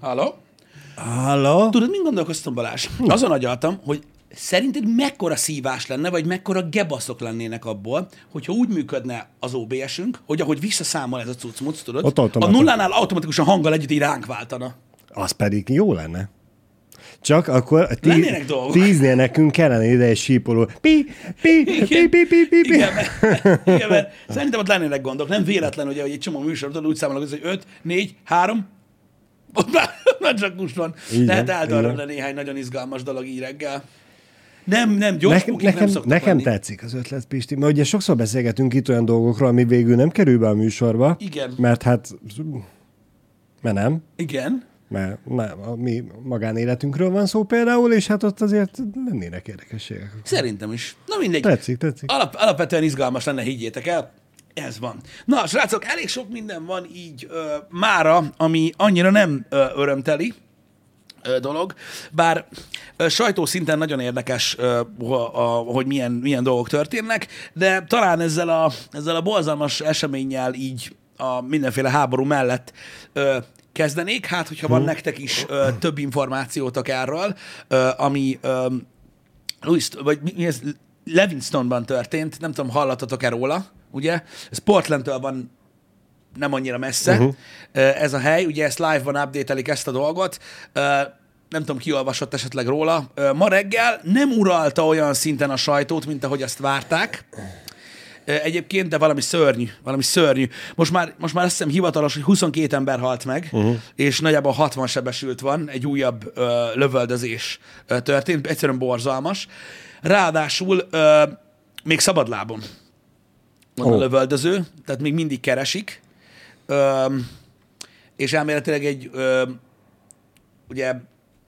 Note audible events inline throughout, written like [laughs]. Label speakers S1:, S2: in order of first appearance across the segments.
S1: Halló?
S2: Halló?
S1: Tudod, mind gondolkoztam, Balázs? Azon agyaltam, hogy szerinted mekkora szívás lenne, vagy mekkora gebaszok lennének abból, hogyha úgy működne az OBS-ünk, hogy ahogy visszaszámol ez a cucmuc, tudod,
S2: Ott
S1: a
S2: automatikusan.
S1: nullánál automatikusan hanggal együtt így ránk váltana.
S2: Az pedig jó lenne. Csak akkor a
S1: Lennének dolgok.
S2: tíznél nekünk kellene ide egy sípoló. Pi, pi, pi, pi, pi, pi, pi.
S1: Igen, mert, igen, mert szerintem ott lennének gondok. Nem véletlen, ugye, hogy egy csomó műsor, tudod, úgy számolok, hogy 5, 4, 3, ott [laughs] már, csak most van.
S2: Igen,
S1: Tehát eldarab
S2: igen.
S1: le néhány nagyon izgalmas dolog így reggel. Nem, nem, gyors
S2: Nekem,
S1: bukik nem
S2: nekem, nekem
S1: lenni.
S2: tetszik az ötlet, Pisti, mert ugye sokszor beszélgetünk itt olyan dolgokról, ami végül nem kerül be a műsorba.
S1: Igen.
S2: Mert hát, mert nem,
S1: Igen.
S2: mert mert a mi magánéletünkről van szó például, és hát ott azért lennének érdekességek.
S1: Szerintem is. Na mindegy.
S2: Tetszik, tetszik.
S1: Alap, alapvetően izgalmas lenne, higgyétek el. Ez van. Na, srácok, elég sok minden van így ö, mára, ami annyira nem ö, örömteli ö, dolog, bár ö, sajtószinten nagyon érdekes, ö, a, a, hogy milyen, milyen dolgok történnek, de talán ezzel a, ezzel a borzalmas eseménnyel így a mindenféle háború mellett ö, kezdenék, hát hogyha van nektek is ö, több információtok erről, ö, ami ö, Louis, vagy mi mi ez, Levinstonban történt, nem tudom, hallatatok-e róla, ugye? Ez Portlandtől van nem annyira messze uh-huh. ez a hely, ugye ezt live-ban update ezt a dolgot, nem tudom, ki olvasott esetleg róla. Ma reggel nem uralta olyan szinten a sajtót, mint ahogy azt várták. Egyébként, de valami szörnyű, valami szörnyű. Most már, most már azt hiszem hivatalos, hogy 22 ember halt meg, uh-huh. és nagyjából 60 sebesült van, egy újabb ö, lövöldözés ö, történt, egyszerűen borzalmas. Ráadásul ö, még szabadlábon van oh. lövöldöző, tehát még mindig keresik, ö, és elméletileg egy ö, ugye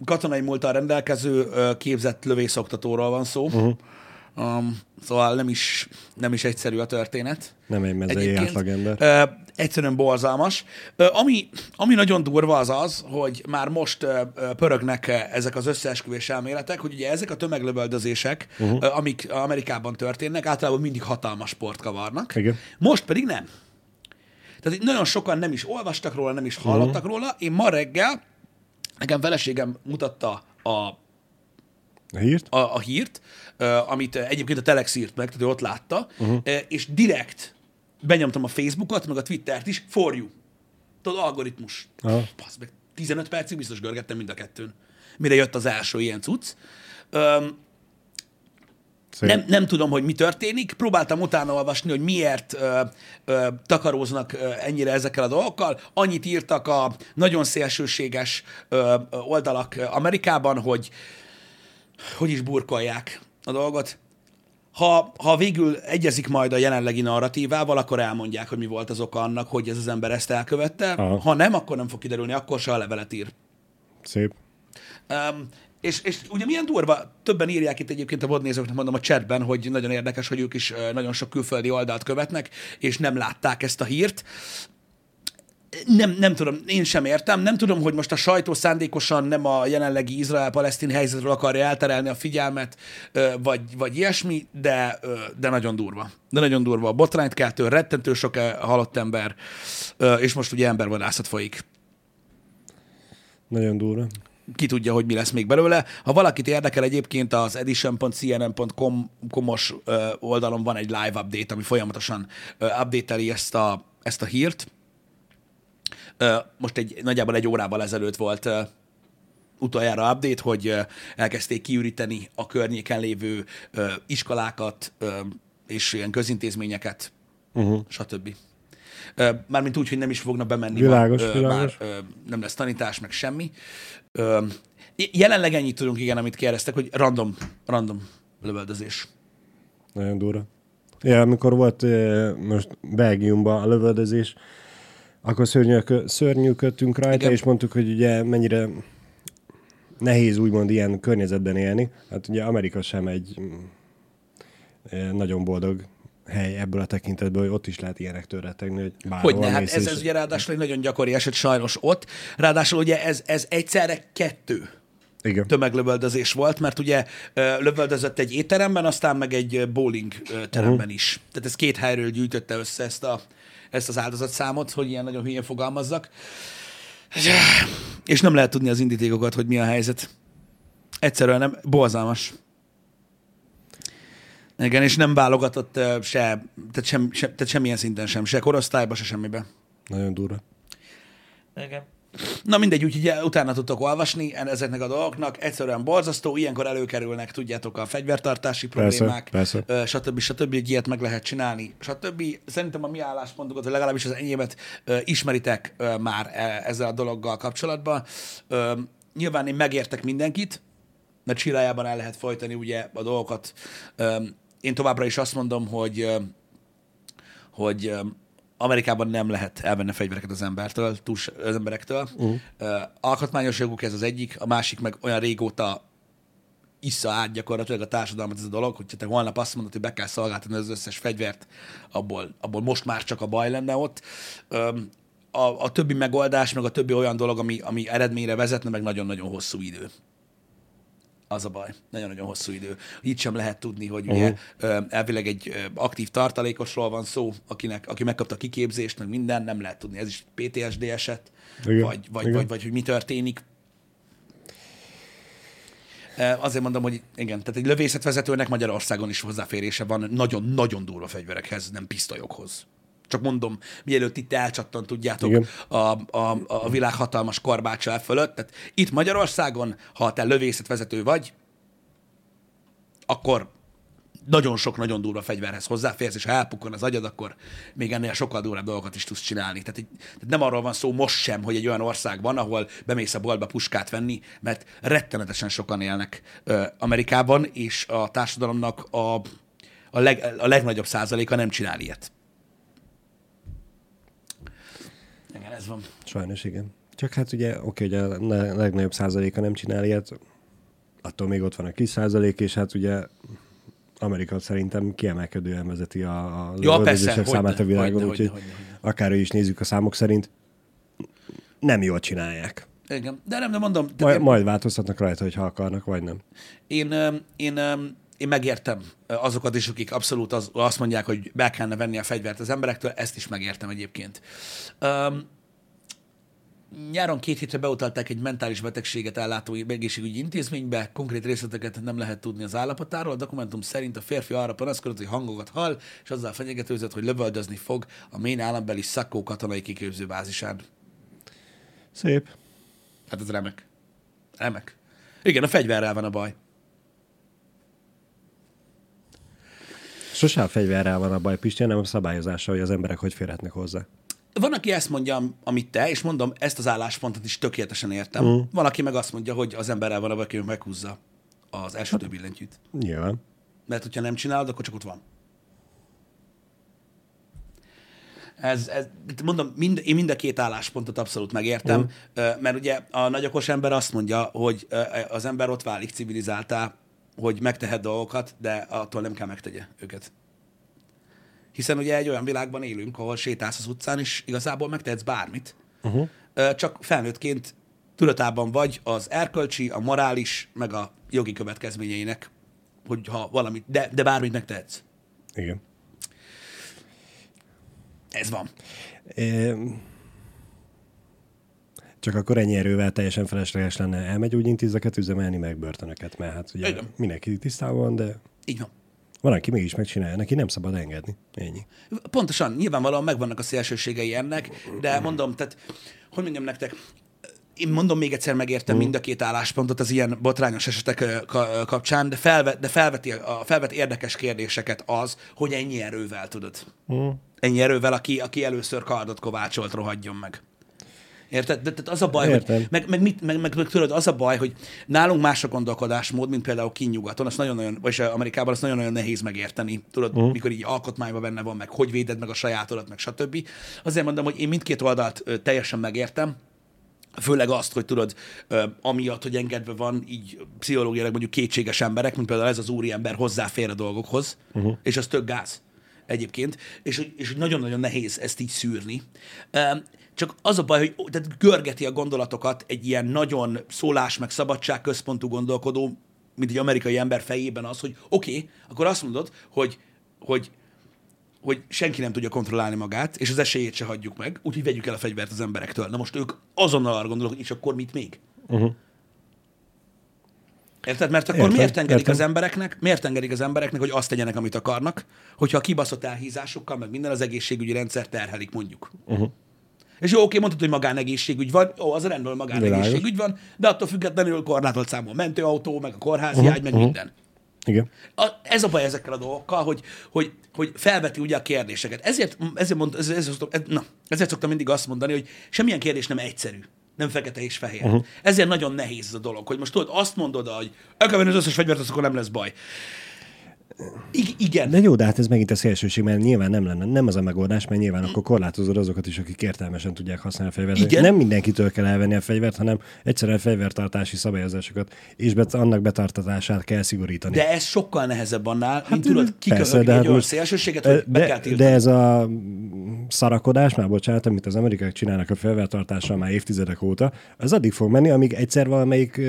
S1: katonai múltal rendelkező ö, képzett lövészoktatóról van szó. Uh-huh. Um, szóval nem is, nem is egyszerű a történet.
S2: Nem egy mezei átlagember.
S1: Ö, egyszerűen borzalmas. Ö, ami, ami nagyon durva az az, hogy már most ö, pörögnek ezek az összeesküvés elméletek, hogy ugye ezek a tömeglövöldözések, uh-huh. ö, amik Amerikában történnek, általában mindig hatalmas sport kavarnak.
S2: Igen.
S1: Most pedig nem. Tehát nagyon sokan nem is olvastak róla, nem is hallottak uh-huh. róla. Én ma reggel, nekem feleségem mutatta a
S2: A hírt?
S1: a, a hírt, amit egyébként a Telex írt meg, tehát ő ott látta, uh-huh. és direkt benyomtam a Facebookot, meg a Twittert is, for you. Tudod, algoritmus. Passz meg, 15 percig biztos görgettem mind a kettőn. Mire jött az első ilyen cucc.
S2: Szép.
S1: nem, nem tudom, hogy mi történik. Próbáltam utána olvasni, hogy miért ö, ö, takaróznak ö, ennyire ezekkel a dolgokkal. Annyit írtak a nagyon szélsőséges ö, ö, oldalak Amerikában, hogy hogy is burkolják a dolgot. Ha, ha végül egyezik majd a jelenlegi narratívával, akkor elmondják, hogy mi volt az oka annak, hogy ez az ember ezt elkövette.
S2: Aha.
S1: Ha nem, akkor nem fog kiderülni, akkor se a levelet ír.
S2: Szép.
S1: Um, és, és ugye milyen durva, többen írják itt egyébként a vodnézőknek, mondom a chatben, hogy nagyon érdekes, hogy ők is nagyon sok külföldi oldalt követnek, és nem látták ezt a hírt. Nem, nem tudom, én sem értem. Nem tudom, hogy most a sajtó szándékosan nem a jelenlegi Izrael-Palesztin helyzetről akarja elterelni a figyelmet, vagy, vagy ilyesmi, de, de nagyon durva. De nagyon durva. A botrányt keltő, rettentő sok ö, halott ember, és most ugye embervadászat folyik
S2: Nagyon durva.
S1: ki tudja, hogy mi lesz még belőle. Ha valakit érdekel egyébként az edition.cnn.com-os oldalon van egy live update, ami folyamatosan ö, update ezt a, ezt a hírt. Most egy nagyjából egy órával ezelőtt volt utoljára update, hogy elkezdték kiüríteni a környéken lévő iskolákat és ilyen közintézményeket, uh-huh. stb. Mármint úgy, hogy nem is fognak bemenni.
S2: Világos,
S1: ö,
S2: világos.
S1: Már, nem lesz tanítás, meg semmi. Jelenleg ennyit tudunk, igen, amit kérdeztek, hogy random, random lövöldözés.
S2: Nagyon durva. Ja, amikor volt most Belgiumban a lövöldözés, akkor szörnyűkö- szörnyűködtünk rajta,
S1: Igen.
S2: és mondtuk, hogy ugye mennyire nehéz úgymond ilyen környezetben élni. Hát ugye Amerika sem egy mm, eh, nagyon boldog hely ebből a tekintetből, hogy ott is lehet ilyenek rettegni, hogy bárhol
S1: Hogy ne, hát ez, ez ugye ráadásul egy nagyon gyakori eset sajnos ott. Ráadásul ugye ez, ez egyszerre kettő
S2: Igen.
S1: tömeglövöldözés volt, mert ugye lövöldözött egy étteremben, aztán meg egy bowling teremben uh-huh. is. Tehát ez két helyről gyűjtötte össze ezt, a, ezt az áldozatszámot, hogy ilyen nagyon hülyén fogalmazzak. és nem lehet tudni az indítékokat, hogy mi a helyzet. Egyszerűen nem, borzalmas. Igen, és nem válogatott uh, se, tehát, sem, se, tehát semmilyen szinten sem, se korosztályba, se semmibe.
S2: Nagyon durva.
S1: Igen. Na mindegy, úgyhogy utána tudtok olvasni ezeknek a dolgoknak. Egyszerűen borzasztó, ilyenkor előkerülnek, tudjátok, a fegyvertartási problémák,
S2: persze.
S1: ö, stb. stb. Egy ilyet meg lehet csinálni, stb. Szerintem a mi álláspontokat, vagy legalábbis az enyémet ismeritek már e- ezzel a dologgal kapcsolatban. Nyilván én megértek mindenkit, mert csirájában el lehet folytani ugye a dolgokat. Én továbbra is azt mondom, hogy hogy Amerikában nem lehet elvenni fegyvereket az embertől, túls, az emberektől. Uh-huh. Alkotmányos joguk ez az egyik, a másik meg olyan régóta issza át gyakorlatilag a társadalmat ez a dolog, hogyha te holnap azt mondod, hogy be kell szolgáltatni az összes fegyvert, abból, abból most már csak a baj lenne ott. A, a többi megoldás, meg a többi olyan dolog, ami, ami eredményre vezetne, meg nagyon-nagyon hosszú idő. Az a baj. Nagyon-nagyon hosszú idő. Itt sem lehet tudni, hogy uh-huh. ugye ö, elvileg egy aktív tartalékosról van szó, akinek, aki megkapta a kiképzést, meg minden, nem lehet tudni. Ez is PTSD eset,
S2: Igen.
S1: vagy, vagy,
S2: Igen.
S1: vagy, vagy hogy mi történik. Azért mondom, hogy igen, tehát egy lövészetvezetőnek Magyarországon is hozzáférése van nagyon-nagyon durva fegyverekhez, nem pisztolyokhoz. Csak mondom, mielőtt itt elcsattan, tudjátok,
S2: Igen.
S1: a, a, a világ hatalmas karbácsa el fölött. Tehát itt Magyarországon, ha te lövészetvezető vagy, akkor nagyon sok, nagyon durva fegyverhez hozzáférsz, és ha elpukkan az agyad, akkor még ennél sokkal durvább dolgokat is tudsz csinálni. Tehát, tehát nem arról van szó most sem, hogy egy olyan ország van, ahol bemész a boltba puskát venni, mert rettenetesen sokan élnek ö, Amerikában, és a társadalomnak a, a, leg, a legnagyobb százaléka nem csinál ilyet. Igen, ez van.
S2: Sajnos igen. Csak hát ugye, oké, hogy a legnagyobb százaléka nem csinál ilyet, attól még ott van a kis százalék, és hát ugye Amerika szerintem kiemelkedően vezeti a, a
S1: Ja, persze,
S2: számát a világon, úgyhogy akár is nézzük a számok szerint, nem jól csinálják.
S1: Igen. De nem, de mondom, tehát
S2: Majd,
S1: én-
S2: majd változtatnak rajta, hogy ha akarnak, vagy nem.
S1: Én, én, öm, én megértem azokat is, akik abszolút az, azt mondják, hogy be kellene venni a fegyvert az emberektől, ezt is megértem egyébként. Um, nyáron két hétre beutalták egy mentális betegséget ellátó egészségügyi intézménybe, konkrét részleteket nem lehet tudni az állapotáról. A dokumentum szerint a férfi arra panaszkodott, hogy hangokat hall, és azzal fenyegetőzött, hogy lövöldözni fog a Maine állambeli Szakkó katonai kiképzőbázisán.
S2: Szép.
S1: Hát ez remek. Remek. Igen, a fegyverrel van a baj.
S2: Sosem a fegyverrel van a baj, Pisti, hanem a szabályozása, hogy az emberek hogy férhetnek hozzá.
S1: Van, aki ezt mondja, amit te, és mondom, ezt az álláspontot is tökéletesen értem. Mm. Van, aki meg azt mondja, hogy az emberrel van aki meghúzza az elsütő billentyűt.
S2: Nyilván.
S1: Mert hogyha nem csinálod, akkor csak ott van. Ez, ez, mondom, mind, én mind a két álláspontot abszolút megértem, uh. mert ugye a nagyokos ember azt mondja, hogy az ember ott válik civilizáltá, hogy megtehet dolgokat, de attól nem kell megtegye őket. Hiszen ugye egy olyan világban élünk, ahol sétálsz az utcán, és igazából megtehetsz bármit.
S2: Uh-huh.
S1: Csak felnőttként tudatában vagy az erkölcsi, a morális, meg a jogi következményeinek, hogyha valamit, de, de bármit megtehetsz.
S2: Igen.
S1: Ez van.
S2: É, csak akkor ennyi erővel teljesen felesleges lenne elmegyógyintézeket üzemelni, meg börtönöket, mert hát ugye
S1: Igen.
S2: mindenki tisztában van, de
S1: Így van.
S2: van, aki mégis megcsinálja, neki nem szabad engedni. Ennyi.
S1: Pontosan, nyilvánvalóan megvannak a szélsőségei ennek, de mondom, tehát, hogy mondjam nektek, én mondom még egyszer, megértem mind a két álláspontot az ilyen botrányos esetek kapcsán, de, felvet, de felveti, a, felvet érdekes kérdéseket az, hogy ennyi erővel tudod. Ennyi erővel, aki, aki először kardot kovácsolt, rohadjon meg. Érted? De, tehát az a baj,
S2: Értem.
S1: hogy, meg, meg, mit, meg, meg, meg, tudod, az a baj, hogy nálunk más a gondolkodásmód, mint például kinyugaton, azt nagyon-nagyon, vagy Amerikában azt nagyon-nagyon nehéz megérteni, tudod, uh-huh. mikor így alkotmányban benne van, meg hogy véded meg a sajátodat, meg stb. Azért mondom, hogy én mindkét oldalt teljesen megértem, Főleg azt, hogy tudod, amiatt, hogy engedve van így pszichológiailag mondjuk kétséges emberek, mint például ez az úriember hozzáfér a dolgokhoz, uh-huh. és az tök gáz egyébként, és, és nagyon-nagyon nehéz ezt így szűrni. Csak az a baj, hogy tehát görgeti a gondolatokat egy ilyen nagyon szólás meg szabadság központú gondolkodó, mint egy amerikai ember fejében az, hogy oké, okay, akkor azt mondod, hogy, hogy hogy senki nem tudja kontrollálni magát, és az esélyét se hagyjuk meg, úgyhogy vegyük el a fegyvert az emberektől. Na most ők azonnal arra gondolok, és akkor mit még?
S2: Uh-huh.
S1: Érted? Mert akkor
S2: Értem,
S1: miért engedik
S2: értem.
S1: az embereknek, miért engedik az embereknek, hogy azt tegyenek, amit akarnak, hogyha a kibaszott elhízásokkal, meg minden az egészségügyi rendszer terhelik, mondjuk.
S2: Uh-huh.
S1: És jó, oké, mondtad, hogy magánegészségügy van, jó, az rendben, magánegészségügy van, de attól függetlenül korlátolt számú a mentőautó, meg a kórházi uh-huh, ágy, meg uh-huh. minden.
S2: Igen.
S1: A, ez a baj ezekkel a dolgokkal, hogy, hogy, hogy felveti ugye a kérdéseket. Ezért, ezért, mond, ezért, ezért, szoktam, ez- na, ezért szoktam mindig azt mondani, hogy semmilyen kérdés nem egyszerű. Nem fekete és fehér. Uh-huh. Ezért nagyon nehéz ez a dolog, hogy most tudod, azt mondod, hogy el kell venni az összes fegyvert, az akkor nem lesz baj. I- igen.
S2: De jó, de hát ez megint a szélsőség, mert nyilván nem lenne, nem az a megoldás, mert nyilván akkor korlátozod azokat is, akik értelmesen tudják használni a fegyvert.
S1: Igen.
S2: Nem mindenkitől kell elvenni a fegyvert, hanem egyszerűen fegyvertartási szabályozásokat, és bet- annak betartatását kell szigorítani.
S1: De ez sokkal nehezebb annál, mint tudod, kiköhögni
S2: de
S1: egy
S2: hát
S1: olyan szélsőséget, hogy be kell
S2: de,
S1: tiltani.
S2: de ez a szarakodás, már bocsánat, amit az amerikák csinálnak a fegyvertartással már évtizedek óta, az addig fog menni, amíg egyszer valamelyik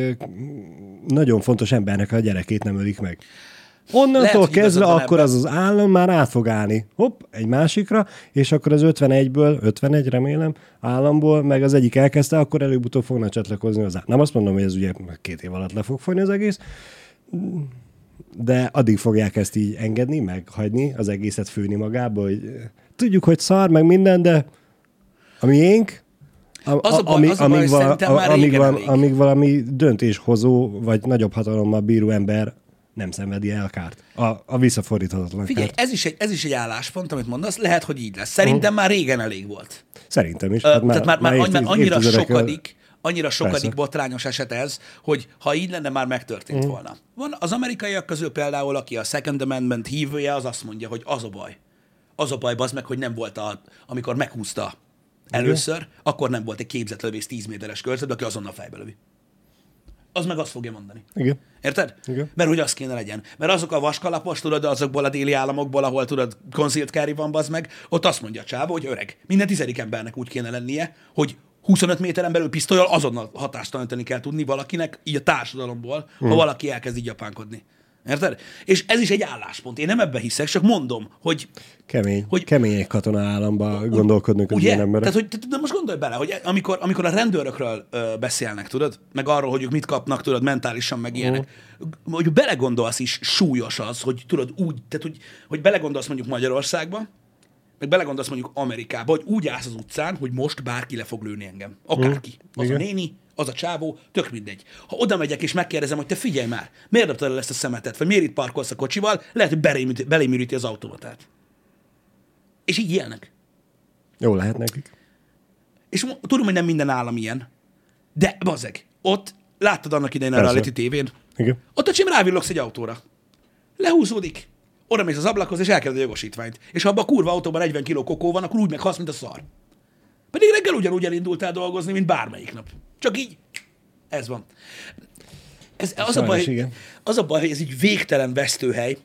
S2: nagyon fontos embernek a gyerekét nem ölik meg. Onnantól
S1: Lehet,
S2: kezdve
S1: van
S2: akkor
S1: ebben.
S2: az az állam már át fog állni. Hopp, egy másikra, és akkor az 51-ből, 51 remélem, államból, meg az egyik elkezdte, akkor előbb-utóbb fognak csatlakozni hozzá. Nem azt mondom, hogy ez ugye két év alatt le fog folyni az egész, de addig fogják ezt így engedni, meghagyni, az egészet főni magába, hogy eh, tudjuk, hogy szar, meg minden, de a miénk, a,
S1: Az a baj-
S2: ami-
S1: az a baj,
S2: amíg, val, amíg,
S1: elég.
S2: amíg valami döntéshozó, vagy nagyobb hatalommal bíró ember nem szenvedi el a kárt. A, a visszafordíthatatlan
S1: Figyelj,
S2: kárt.
S1: ez is, egy, ez is egy álláspont, amit mondasz, lehet, hogy így lesz. Szerintem már régen elég volt.
S2: Szerintem is.
S1: Ö, tehát már, már, már, már annyira sokadik, annyira sokadik
S2: Persze.
S1: botrányos eset ez, hogy ha így lenne, már megtörtént volna. Van az amerikaiak közül például, aki a Second Amendment hívője, az azt mondja, hogy az a baj. Az a baj, az meg, hogy nem volt, a, amikor meghúzta először, akkor nem volt egy képzett lövész 10 méteres körzetben, aki azonnal fejbe lövi. Az meg azt fogja mondani.
S2: Igen.
S1: Érted?
S2: Igen.
S1: Mert hogy az kéne legyen. Mert azok a vaskalapos, tudod, azokból a déli államokból, ahol tudod, concealed carry van, bazd meg, ott azt mondja a csávó, hogy öreg. Minden tizedik embernek úgy kéne lennie, hogy 25 méteren belül pisztolyal azonnal hatástalanítani kell tudni valakinek, így a társadalomból, hmm. ha valaki elkezd így japánkodni. Érted? És ez is egy álláspont. Én nem ebbe hiszek, csak mondom, hogy
S2: Kemény.
S1: Hogy-
S2: Kemény egy katona államba gondolkodnak az ilyen emberek.
S1: Tehát, hogy, de most gondolj bele, hogy amikor, amikor a rendőrökről ö, beszélnek, tudod, meg arról, hogy ők mit kapnak, tudod, mentálisan, meg ilyenek, hogy belegondolsz is, súlyos az, hogy tudod, úgy, tehát, hogy, hogy belegondolsz mondjuk Magyarországba, meg belegondolsz mondjuk Amerikába, hogy úgy állsz az utcán, hogy most bárki le fog lőni engem. Akárki. Az a
S2: Igen.
S1: néni, az a csávó, tök mindegy. Ha oda megyek és megkérdezem, hogy te figyelj már, miért dobtad el ezt a szemetet, vagy miért itt parkolsz a kocsival, lehet, hogy belém belém üríti az automatát. És így élnek.
S2: Jó lehet nekik.
S1: És tudom, hogy nem minden állam ilyen, de bazeg, ott láttad annak idején a
S2: Persze.
S1: reality tévén,
S2: Igen.
S1: ott a csim rávillogsz egy autóra. Lehúzódik. Oda mész az ablakhoz, és elkezded a jogosítványt. És ha abban a kurva autóban 40 kiló kokó van, akkor úgy meghalsz, mint a szar. Pedig reggel ugyanúgy elindultál dolgozni, mint bármelyik nap. Csak így, ez van. Ez, az, a
S2: Sajnos
S1: baj,
S2: igen.
S1: az a baj, hogy ez egy végtelen vesztőhely,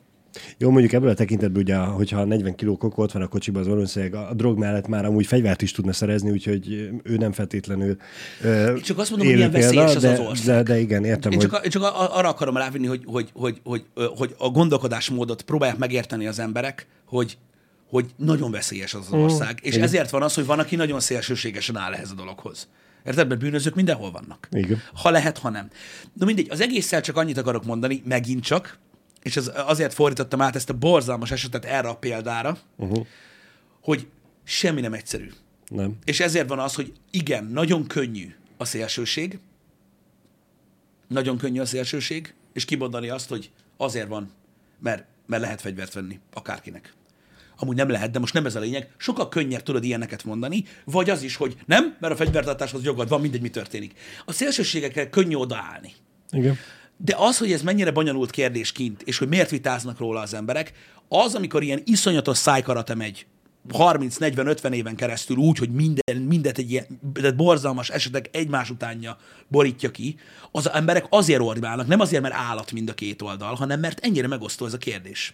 S2: Jó, mondjuk ebből a tekintetből, ugye, hogyha 40 kiló kokó ott van a kocsiban, az valószínűleg a a drog mellett már amúgy fegyvert is tudna szerezni, úgyhogy ő nem feltétlenül ö,
S1: Én csak azt mondom, hogy milyen veszélyes az
S2: de,
S1: az ország.
S2: De, de igen, értem,
S1: Én
S2: hogy
S1: csak, csak a- arra akarom rávinni, hogy, hogy, hogy, hogy, hogy a gondolkodásmódot próbálják megérteni az emberek, hogy, hogy nagyon veszélyes az az ország. És
S2: igen.
S1: ezért van az, hogy van, aki nagyon szélsőségesen áll ehhez a dologhoz. Érted? Mert bűnözők mindenhol vannak.
S2: Igen.
S1: Ha lehet, ha nem. Na mindegy, az egésszel csak annyit akarok mondani, megint csak, és az, azért fordítottam át ezt a borzalmas esetet erre a példára, uh-huh. hogy semmi nem egyszerű.
S2: nem.
S1: És ezért van az, hogy igen, nagyon könnyű a szélsőség, nagyon könnyű a szélsőség, és kimondani azt, hogy azért van, mert, mert lehet fegyvert venni akárkinek. Amúgy nem lehet, de most nem ez a lényeg. Sokkal könnyebb tudod ilyeneket mondani, vagy az is, hogy nem, mert a fegyvertartáshoz jogod van, mindegy, mi történik. A szélsőségekkel könnyű odaállni.
S2: Igen.
S1: De az, hogy ez mennyire bonyolult kérdés kint, és hogy miért vitáznak róla az emberek, az, amikor ilyen iszonyatos szájkarate megy 30-40-50 éven keresztül úgy, hogy minden, mindet egy ilyen de borzalmas esetek egymás utánja borítja ki, az emberek azért ordibálnak, nem azért, mert állat mind a két oldal, hanem mert ennyire megosztó ez a kérdés.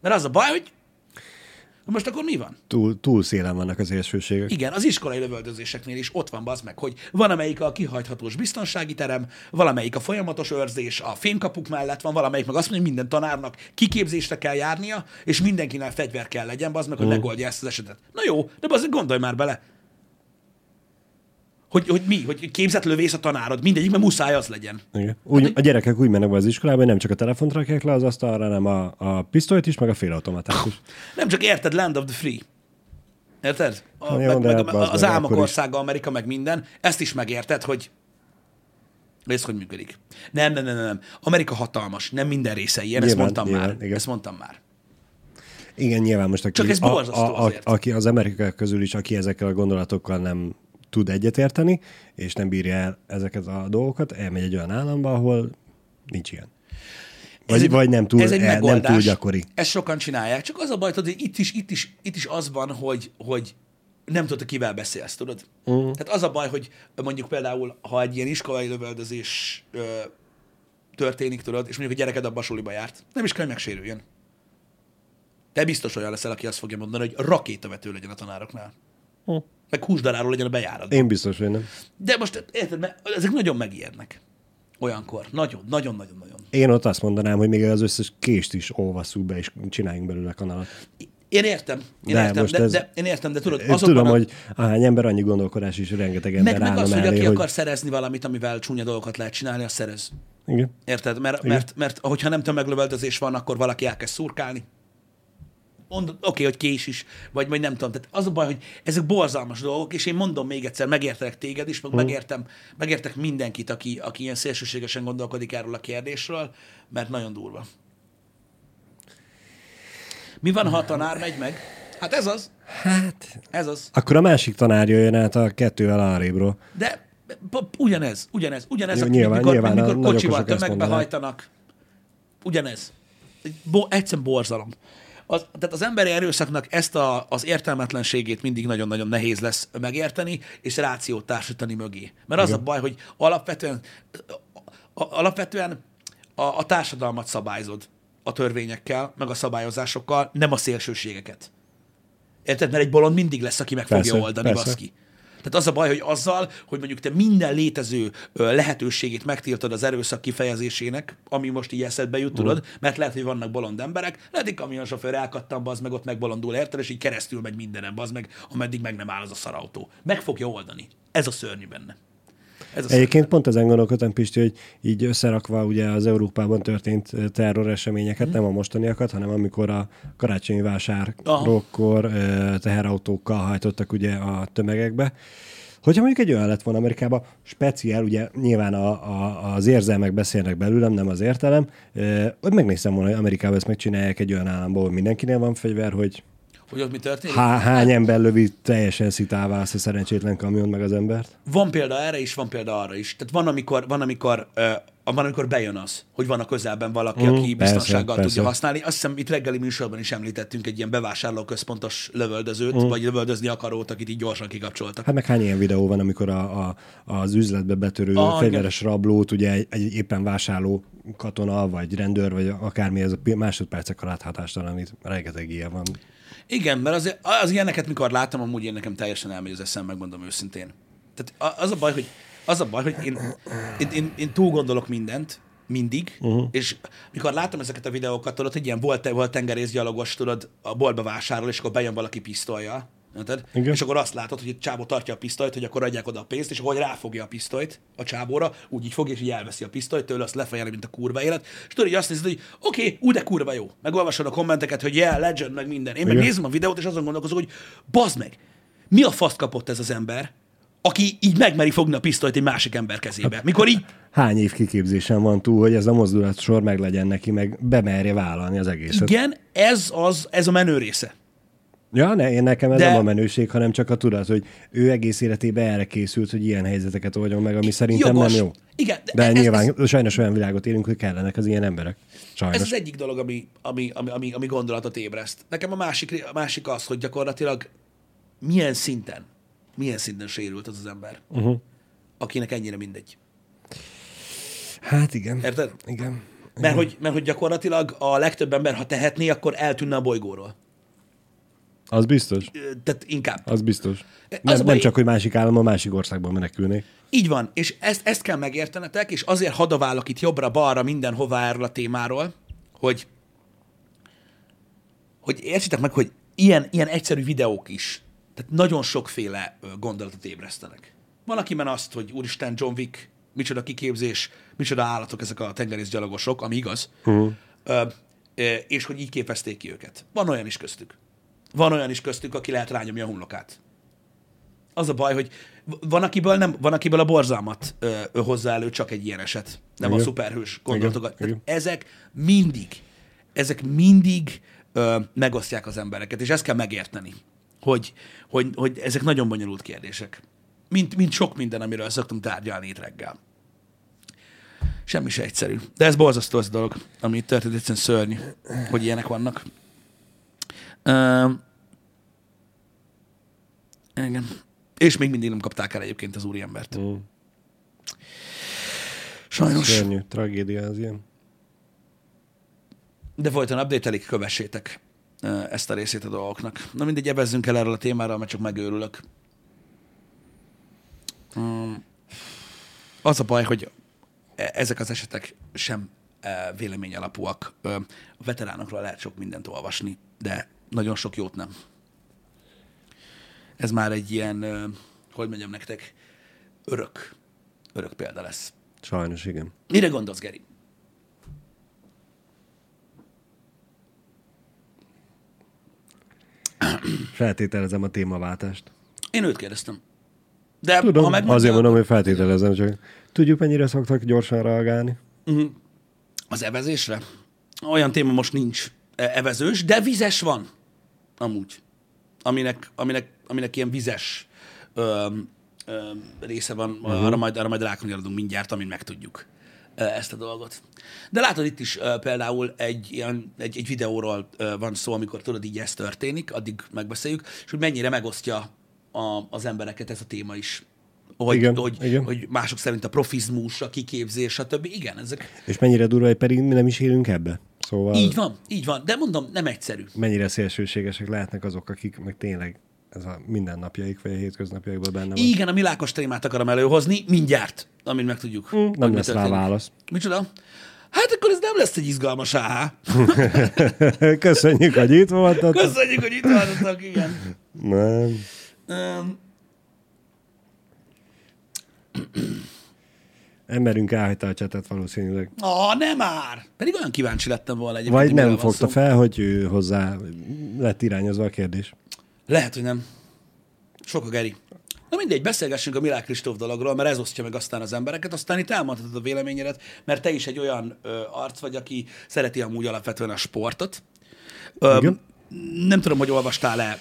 S1: Mert az a baj, hogy Most akkor mi van?
S2: Túl, túl szélen vannak az szélsőségek.
S1: Igen, az iskolai lövöldözéseknél is ott van az meg, hogy van amelyik a kihajthatós biztonsági terem, valamelyik a folyamatos őrzés, a fénykapuk mellett van, valamelyik meg azt mondja, hogy minden tanárnak kiképzésre kell járnia, és mindenkinek fegyver kell legyen, az meg, hogy megoldja ezt az esetet. Na jó, de az gondolj már bele. Hogy, hogy mi? Hogy képzett lövész a tanárod, mindegyik, mert muszáj az legyen.
S2: Igen. Úgy, a gyerekek úgy mennek be az iskolába, hogy nem csak a telefont rakják le az asztalra, hanem a, a pisztolyt is, meg a félautomatát is.
S1: Nem csak érted, Land of the Free. Érted? A,
S2: Na jó,
S1: meg, meg,
S2: hát bazd
S1: az
S2: meg,
S1: álmok országa, Amerika, meg minden. Ezt is megérted, hogy ez hogy működik. Nem, nem, nem, nem. Amerika hatalmas, nem minden része ilyen, ezt
S2: Nyilván,
S1: mondtam
S2: nyilván,
S1: már.
S2: igen.
S1: Ezt mondtam már.
S2: Igen, nyilván most aki,
S1: Csak ez
S2: a, a, a,
S1: azért.
S2: aki az amerikai közül is, aki ezekkel a gondolatokkal nem tud egyetérteni, és nem bírja el ezeket a dolgokat, elmegy egy olyan államba, ahol nincs ilyen. Vagy,
S1: egy-
S2: vagy nem, túl,
S1: ez egy
S2: el, nem
S1: megoldás.
S2: túl gyakori.
S1: Ezt sokan csinálják, csak az a baj, tudod, hogy itt is, itt is, itt is az van, hogy, hogy nem tudod, kivel beszélsz, tudod?
S2: Mhm.
S1: Uh. Tehát az a baj, hogy mondjuk például, ha egy ilyen iskolai lövöldözés ö, történik, tudod, és mondjuk a gyereked abba a suliba járt, nem is kell, hogy megsérüljön. Te biztos olyan leszel, aki azt fogja mondani, hogy rakétavető legyen a tanároknál.
S2: Hm.
S1: Meg húsdaráló legyen a bejárat.
S2: Én biztos, hogy nem.
S1: De most érted, mert ezek nagyon megijednek. Olyankor. Nagyon, nagyon, nagyon, nagyon.
S2: Én ott azt mondanám, hogy még az összes kést is olvasszuk be, és csináljunk belőle kanalat.
S1: Én értem, én
S2: De
S1: értem, de,
S2: ez-
S1: de, én értem, de tudod, azokban
S2: tudom,
S1: a,
S2: hogy ahány ember, annyi gondolkodás is, rengeteg ember
S1: meg, meg az, hogy
S2: mellé,
S1: aki
S2: hogy...
S1: akar szerezni valamit, amivel csúnya dolgokat lehet csinálni, azt szerez.
S2: Igen.
S1: Érted? Mert, mert, mert hogyha nem tömeglövöldözés van, akkor valaki elkezd szurkálni. Mond, oké, okay, hogy kés is, vagy, vagy nem tudom. Tehát az a baj, hogy ezek borzalmas dolgok, és én mondom még egyszer, megértelek téged is, meg megértem, megértek mindenkit, aki, aki ilyen szélsőségesen gondolkodik erről a kérdésről, mert nagyon durva. Mi van, ha a tanár megy meg? Hát ez az.
S2: Hát...
S1: Ez az.
S2: Akkor a másik tanár jöjjön át a kettővel arrébről.
S1: De ugyanez, ugyanez, ugyanez,
S2: Jó,
S1: a,
S2: nyilván-
S1: mikor,
S2: nyilván
S1: mikor kocsival tömegbe hajtanak. Ugyanez. Bo- egyszerűen borzalom. Az, tehát az emberi erőszaknak ezt a, az értelmetlenségét mindig nagyon-nagyon nehéz lesz megérteni, és rációt társítani mögé. Mert az a baj, hogy alapvetően, a, alapvetően a, a társadalmat szabályzod a törvényekkel, meg a szabályozásokkal, nem a szélsőségeket. Érted? Mert egy bolond mindig lesz, aki meg
S2: Persze,
S1: fogja oldani,
S2: persze.
S1: baszki. Tehát az a baj, hogy azzal, hogy mondjuk te minden létező lehetőségét megtiltod az erőszak kifejezésének, ami most így eszedbe jut, tudod, mert lehet, hogy vannak bolond emberek, lehet, hogy kamionsofőr elkattam, az meg ott megbolondul, érted, és így keresztül megy mindenem, az meg, ameddig meg nem áll az a szarautó. Meg fogja oldani. Ez a szörnyű benne. Ez.
S2: Egyébként pont ezen gondolkodtam, Pisti, hogy így összerakva ugye az Európában történt eh, terroreseményeket, nem a mostaniakat, hanem amikor a karácsonyi vásárokkor eh, teherautókkal hajtottak ugye a tömegekbe. Hogyha mondjuk egy olyan lett volna Amerikában, speciál, ugye nyilván a, a, az érzelmek beszélnek belőlem, nem az értelem, hogy megnéztem volna, hogy Amerikában ezt megcsinálják egy olyan államban, ahol mindenkinél van fegyver, hogy
S1: Hogy ott mi történik?
S2: há, hány ember lövi teljesen szitává azt a szerencsétlen kamiont meg az embert.
S1: Van példa erre is, van példa arra is. Tehát van, amikor, van, amikor, uh, van, amikor bejön az, hogy van a közelben valaki,
S2: Mhm,
S1: aki
S2: persze,
S1: biztonsággal
S2: persze.
S1: tudja használni. Azt hiszem, itt reggeli műsorban is említettünk egy ilyen bevásárlóközpontos lövöldözőt, vagy lövöldözni akarót, akit így gyorsan kikapcsoltak.
S2: Hát meg hány ilyen videó van, amikor a, a, az üzletbe betörő
S1: Ah,
S2: ah, fegyveres rablót, ugye egy, egy éppen vásárló katona, vagy rendőr, vagy akármi, ez a másodpercek alatt hatástalanít. Rengeteg ilyen van.
S1: Igen, mert az, az ilyeneket, mikor látom, amúgy én nekem teljesen elmegy az eszem, megmondom őszintén. Tehát az a baj, hogy, az a baj, hogy én, én, én, én túl gondolok mindent, mindig, uh-huh. és mikor látom ezeket a videókat, tudod, hogy ilyen volt, volt tengerészgyalogos, tudod, a boltba vásárol, és akkor bejön valaki pisztolya, Érted?
S2: Igen.
S1: És akkor azt látod, hogy egy csávó tartja a pisztolyt, hogy akkor adják oda a pénzt, és ahogy ráfogja a pisztolyt a csávóra, úgy így fogja, és így elveszi a pisztolyt, tőle azt lefejeli, mint a kurva élet. És tudod, így azt nézed, hogy oké, okay, úgy de kurva jó. Megolvasod a kommenteket, hogy yeah, legend, meg minden. Én meg nézem a videót, és azon gondolkozok, hogy bazd meg, mi a faszt kapott ez az ember, aki így megmeri fogni a pisztolyt egy másik ember kezébe. Mikor így,
S2: Hány év kiképzésen van túl, hogy ez a mozdulat sor meg legyen neki, meg bemerje vállalni az egészet.
S1: igen, ez az, ez a menő része.
S2: Ja, ne, én nekem ez
S1: De-
S2: nem a menőség, hanem csak a tudat, hogy ő egész életében erre készült, hogy ilyen helyzeteket oldjon meg, ami szerintem
S1: Jogos.
S2: nem jó.
S1: Igen, de
S2: De
S1: ez-
S2: nyilván sajnos olyan világot élünk, hogy kellenek az ilyen emberek. Sajnos.
S1: Ez az egyik dolog, ami, ami, ami, ami, ami gondolatot ébreszt. Nekem a másik, a másik az, hogy gyakorlatilag milyen szinten, milyen szinten sérült az az ember, uh-huh. akinek ennyire mindegy.
S2: Hát igen.
S1: Érted?
S2: Az biztos.
S1: Tehát inkább.
S2: Az biztos.
S1: Az
S2: Nem, nem csak, hogy másik állam a másik országban menekülnék.
S1: Így van, és ezt, ezt kell megértenetek, és azért hadaválok itt jobbra-balra mindenhová erről a témáról, hogy, hogy értsétek meg, hogy ilyen, ilyen egyszerű videók is, tehát nagyon sokféle gondolatot ébresztenek. Van, akiben azt, hogy úristen, John Wick, micsoda kiképzés, micsoda állatok ezek a tengerészgyalogosok, ami igaz, uh-huh. ö, és hogy így képezték ki őket. Van olyan is köztük. Van olyan is köztük, aki lehet rányomja a homlokát. Az a baj, hogy van akiből, nem, van akiből a borzalmat ö, ö, hozza elő csak egy ilyen eset, nem
S2: Igen.
S1: a szuperhős gondolatokat.
S2: Igen,
S1: Tehát ezek mindig, ezek mindig ö, megosztják az embereket, és ezt kell megérteni, hogy, hogy, hogy ezek nagyon bonyolult kérdések. Mint, mint sok minden, amiről szoktunk tárgyalni itt reggel. Semmi se egyszerű. De ez borzasztó az a dolog, ami itt történt, egyszerűen szörnyű, hogy ilyenek vannak. Ö, igen. És még mindig nem kapták el egyébként az úriembert.
S2: Mm.
S1: Sajnos.
S2: Szörnyű, tragédia az ilyen.
S1: De folyton update kövessétek ezt a részét a dolgoknak. Na mindegy, evezzünk el erről a témáról, mert csak megőrülök. Um, az a baj, hogy e- ezek az esetek sem e, vélemény alapúak. A veteránokról lehet sok mindent olvasni, de nagyon sok jót nem. Ez már egy ilyen, hogy mondjam nektek, örök, örök példa lesz.
S2: Sajnos, igen.
S1: Mire gondolsz, Geri?
S2: Feltételezem a témaváltást.
S1: Én őt kérdeztem. De
S2: Tudom,
S1: ha megmondja,
S2: azért mondom, hogy feltételezem, csak tudjuk, mennyire szoktak gyorsan reagálni.
S1: az evezésre, olyan téma most nincs e- evezős, de vizes van. Amúgy. Aminek, aminek, aminek ilyen vizes ö, ö, része van, uh-huh. arra, majd, arra majd rákanyarodunk mindjárt, amint megtudjuk ezt a dolgot. De látod itt is ö, például egy, ilyen, egy, egy videóról ö, van szó, amikor tudod, így ez történik, addig megbeszéljük, és hogy mennyire megosztja a, az embereket ez a téma is. Hogy,
S2: Igen,
S1: hogy,
S2: igen.
S1: hogy mások szerint a profizmus, a kiképzés, stb. Igen, ezek
S2: És mennyire durva, hogy pedig mi nem is élünk ebbe. Szóval
S1: így van, így van. De mondom, nem egyszerű.
S2: mennyire szélsőségesek lehetnek azok, akik meg tényleg ez a mindennapjaik, vagy a hétköznapjaikban benne van.
S1: Igen, a Milákos témát akarom előhozni, mindjárt, amint megtudjuk. hogy
S2: Nem lesz rá válasz.
S1: Micsoda? Hát akkor ez nem lesz egy izgalmas áhá. [laughs]
S2: Köszönjük, hogy itt voltatok.
S1: Köszönjük, hogy itt voltatok, igen.
S2: Nem.
S1: Um,
S2: Emberünk elhagyta a csetet valószínűleg.
S1: ah, nem már! Pedig olyan kíváncsi lettem volna egyébként.
S2: Vagy nem fogta fel, hogy ő hozzá lett irányozva a kérdés.
S1: Lehet, hogy nem. Sok a Geri. Na mindegy, beszélgessünk a Milák Kristóf dologról, mert ez osztja meg aztán az embereket, aztán itt elmondhatod a véleményedet, mert te is egy olyan ö, arc vagy, aki szereti amúgy alapvetően a sportot. Ö,
S2: Igen.
S1: nem tudom, hogy olvastál-e.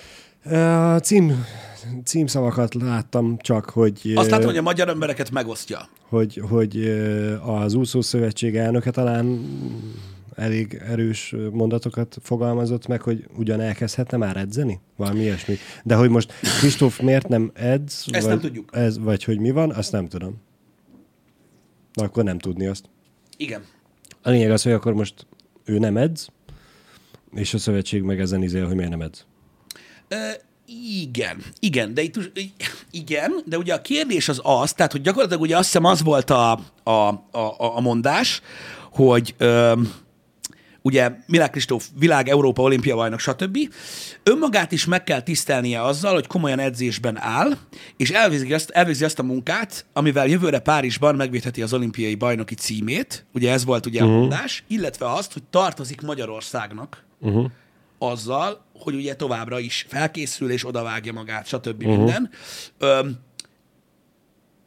S2: A cím, címszavakat láttam csak, hogy,
S1: Azt látom, hogy a magyar embereket megosztja.
S2: hogy, hogy az úszó szövetség elnöke talán elég erős mondatokat fogalmazott meg, hogy ugyan elkezdhetne már edzeni? Valami ilyesmi. De hogy most Kristóf miért nem edz?
S1: Ezt
S2: vagy,
S1: nem tudjuk.
S2: Ez, vagy hogy mi van, azt nem tudom. Na, akkor nem tudni azt.
S1: Igen.
S2: A lényeg az, hogy akkor most ő nem edz, és a szövetség meg ezen izél, hogy miért nem edz.
S1: Ö, igen, igen, de itt igen, de ugye a kérdés az az, tehát hogy gyakorlatilag ugye azt hiszem az volt a, a, a, a mondás, hogy ö, ugye Milák Kristóf világ, Európa, olimpia bajnok, stb. Önmagát is meg kell tisztelnie azzal, hogy komolyan edzésben áll, és elvégzi azt, elvégzi azt a munkát, amivel jövőre Párizsban megvédheti az olimpiai bajnoki címét, ugye ez volt ugye uh-huh. a mondás, illetve azt, hogy tartozik Magyarországnak
S2: Uh-huh.
S1: Azzal, hogy ugye továbbra is felkészül és odavágja magát, stb. Uh-huh. minden. Öm,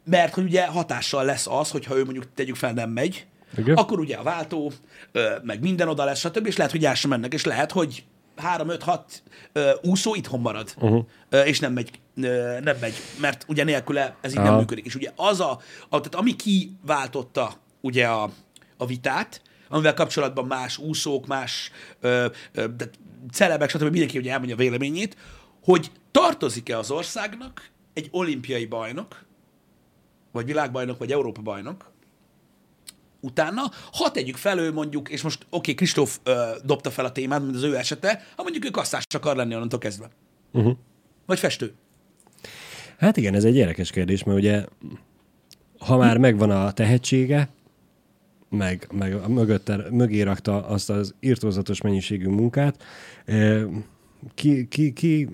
S1: mert hogy ugye hatással lesz az, hogyha ő mondjuk tegyük fel nem megy,
S2: Igen.
S1: akkor ugye a váltó, ö, meg minden oda lesz, stb. És lehet, hogy el sem mennek, és lehet, hogy 3-5-6 úszó itthon marad, uh-huh. ö, és nem megy, ö, nem megy, mert ugye nélküle ez így nem
S2: Aha.
S1: működik. És ugye az a, a tehát ami kiváltotta ugye a, a vitát, amivel kapcsolatban más úszók, más ö, ö, de celebek, stb. mindenki ugye elmondja a véleményét, hogy tartozik-e az országnak egy olimpiai bajnok, vagy világbajnok, vagy Európa bajnok, utána, ha tegyük fel ő mondjuk, és most oké, okay, Kristóf ö, dobta fel a témát, mint az ő esete, ha mondjuk ő kasszás akar lenni onnantól kezdve. Uh-huh. Vagy festő?
S2: Hát igen, ez egy érdekes kérdés, mert ugye ha már megvan a tehetsége, meg, meg a mögötte, mögé rakta azt az írtózatos mennyiségű munkát, ki, ki, ki,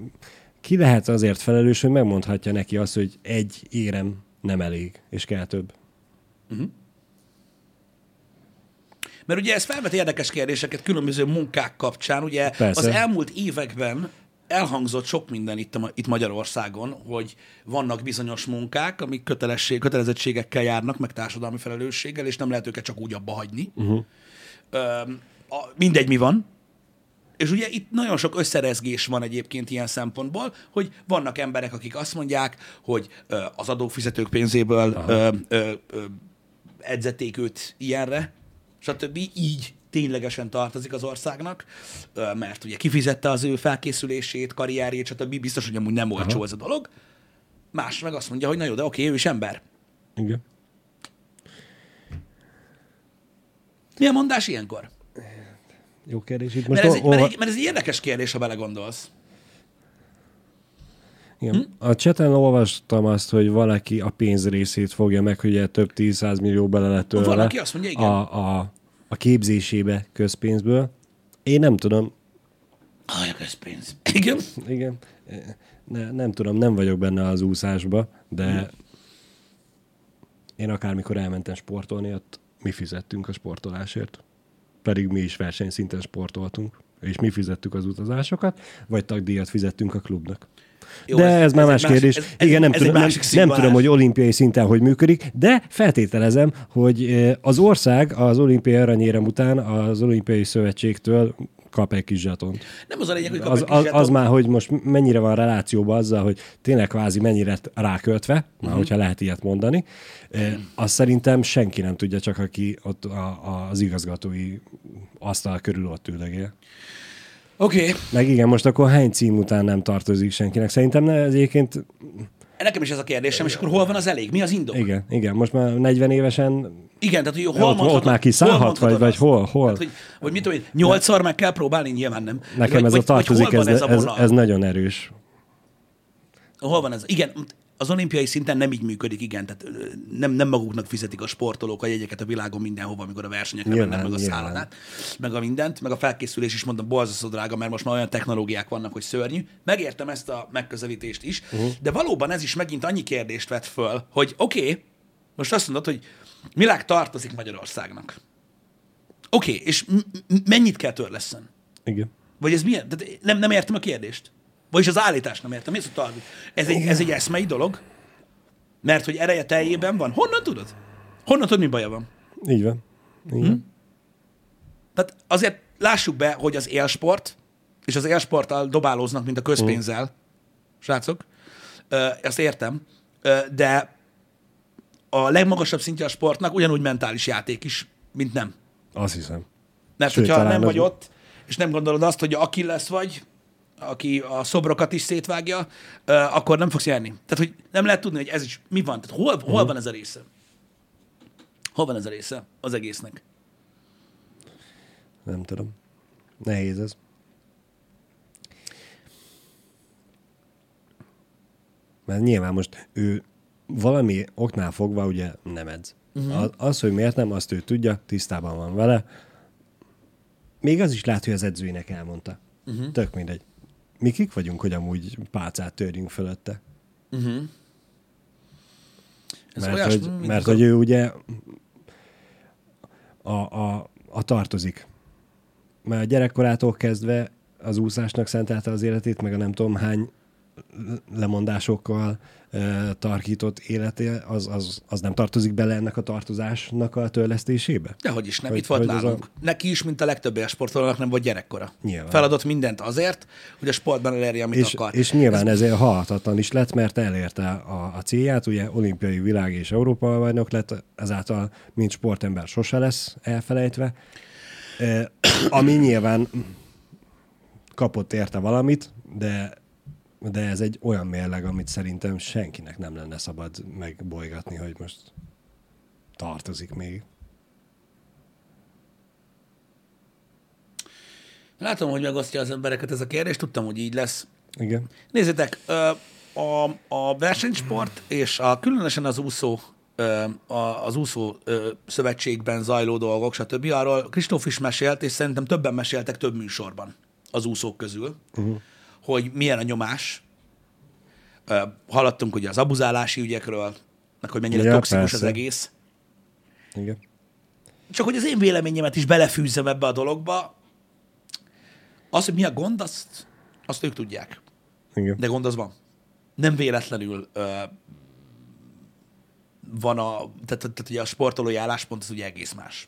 S2: ki lehet azért felelős, hogy megmondhatja neki azt, hogy egy érem nem elég, és kell több? Uh-huh.
S1: Mert ugye ez felvet érdekes kérdéseket különböző munkák kapcsán. Ugye Persze. az elmúlt években elhangzott sok minden itt, itt Magyarországon, hogy vannak bizonyos munkák, amik kötelesség, kötelezettségekkel járnak, meg társadalmi felelősséggel, és nem lehet őket csak úgy abba hagyni. Uh-huh. Ö, a, mindegy, mi van. És ugye itt nagyon sok összerezgés van egyébként ilyen szempontból, hogy vannak emberek, akik azt mondják, hogy ö, az adófizetők pénzéből ö, ö, ö, edzették őt ilyenre, stb. Így ténylegesen tartozik az országnak, mert ugye kifizette az ő felkészülését, karrierjét, stb. Biztos, hogy amúgy nem olcsó ez a dolog. Más meg azt mondja, hogy na jó, de oké, ő is ember.
S2: Igen.
S1: Mi a mondás ilyenkor?
S2: Jó kérdés. Itt most
S1: mert, ez egy, mert, egy, mert ez egy érdekes kérdés, ha belegondolsz.
S2: Igen. Hm? A cseten olvastam azt, hogy valaki a pénz részét fogja meg, hogy több tízszáz millió bele lett tőle.
S1: Valaki azt mondja, igen.
S2: A, a, a képzésébe közpénzből. Én nem tudom.
S1: Aj, a közpénz. [laughs] Igen?
S2: Igen. Ne, nem tudom, nem vagyok benne az úszásba, de hmm. én akármikor elmentem sportolni, ott mi fizettünk a sportolásért. Pedig mi is versenyszinten sportoltunk. És mi fizettük az utazásokat, vagy tagdíjat fizettünk a klubnak. Jó, de ez, ez már ez más kérdés. Ez, ez, Igen, nem, ez tudom, nem, nem tudom, hogy olimpiai szinten hogy működik, de feltételezem, hogy az ország az olimpiai aranyérem után az olimpiai szövetségtől kap egy kis zsatont.
S1: Nem az a lényeg, hogy
S2: kap az, egy kis az, az már, hogy most mennyire van relációban azzal, hogy tényleg kvázi mennyire ráköltve, uh-huh. már mhm. hogyha lehet ilyet mondani, uh-huh. azt szerintem senki nem tudja, csak aki ott a, a, az igazgatói asztal körül ott üldögél.
S1: Oké. Okay.
S2: Meg igen, most akkor hány cím után nem tartozik senkinek? Szerintem ne, ez egyébként...
S1: Nekem is ez a kérdésem, és akkor hol van az elég? Mi az indok?
S2: Igen, igen. Most már 40 évesen...
S1: Igen, tehát hogy hol
S2: ott, ott már kiszállhat, vagy, vagy hol? hol? Tehát,
S1: hogy, hogy mit tudom én, nyolcszor meg kell próbálni, nyilván nem.
S2: Nekem vagy, ez a tartozik, ez, ez, ez, ez nagyon erős.
S1: Hol van ez? Igen, az olimpiai szinten nem így működik, igen, tehát nem, nem maguknak fizetik a sportolók a jegyeket a világon mindenhova, amikor a versenyekre nyilván, mennek, meg a nyilván. szállodát, meg a mindent, meg a felkészülés is mondom, borzasztó drága, mert most már olyan technológiák vannak, hogy szörnyű. Megértem ezt a megközelítést is, uh-huh. de valóban ez is megint annyi kérdést vet föl, hogy oké, okay, most azt mondod, hogy milág tartozik Magyarországnak. Oké, okay, és m- mennyit kell törleszen?
S2: Igen.
S1: Vagy ez milyen? Tehát nem, nem értem a kérdést. Vagyis az állítást nem értem. Mi az, ez egy, ez egy eszmei dolog? Mert hogy ereje teljében van? Honnan tudod? Honnan tudod, mi baja van?
S2: Így van. Igen. Hm?
S1: Tehát azért lássuk be, hogy az élsport, és az élsporttal dobálóznak, mint a közpénzzel, hm. srácok, ezt értem, de a legmagasabb szintje a sportnak ugyanúgy mentális játék is, mint nem.
S2: Azt hiszem.
S1: Mert Sőt, hogyha nem vagy ott, és nem gondolod azt, hogy aki lesz vagy, aki a szobrokat is szétvágja, akkor nem fogsz nyerni. Tehát, hogy nem lehet tudni, hogy ez is mi van. Tehát hol, hol uh-huh. van ez a része? Hol van ez a része az egésznek?
S2: Nem tudom. Nehéz ez. Mert nyilván most ő valami oknál fogva ugye nem edz. Uh-huh. Az, az, hogy miért nem, azt ő tudja, tisztában van vele. Még az is lehet, hogy az edzőinek elmondta. Uh-huh. Tök mindegy mi kik vagyunk, hogy amúgy pálcát törjünk fölötte. Uh-huh. Ez mert, hogy, mert hogy ő ugye a, a, a tartozik. Mert a gyerekkorától kezdve az úszásnak szentelte az életét, meg a nem tudom hány lemondásokkal tarkított életé, az, az, az nem tartozik bele ennek a tartozásnak a törlesztésébe?
S1: Dehogy is nem, hogy, itt volt nálunk. A... Neki is, mint a legtöbb sportolónak nem volt gyerekkora. Nyilván. Feladott mindent azért, hogy a sportban elérje, amit
S2: és,
S1: akar.
S2: És nyilván Ez... ezért halhatatlan is lett, mert elérte a, a célját, ugye olimpiai világ és Európa bajnok lett, ezáltal mint sportember sose lesz elfelejtve. E, ami nyilván kapott érte valamit, de de ez egy olyan mérleg, amit szerintem senkinek nem lenne szabad megbolygatni, hogy most tartozik még.
S1: Látom, hogy megosztja az embereket ez a kérdés, tudtam, hogy így lesz.
S2: Igen.
S1: Nézzétek, a, a versenysport és a, különösen az úszó az úszó szövetségben zajló dolgok, stb. Arról Kristóf is mesélt, és szerintem többen meséltek több műsorban az úszók közül, uh-huh. Hogy milyen a nyomás. Hallottunk ugye az abuzálási ügyekről, meg hogy mennyire
S2: Ja,
S1: toxikus az
S2: persze.
S1: egész.
S2: Igen.
S1: Csak hogy az én véleményemet is belefűzzem ebbe a dologba, az, hogy mi a gond, azt, azt ők tudják.
S2: Igen.
S1: De gond az van. Nem véletlenül ö, van a, tehát, tehát, tehát ugye a sportolói álláspont az ugye egész más.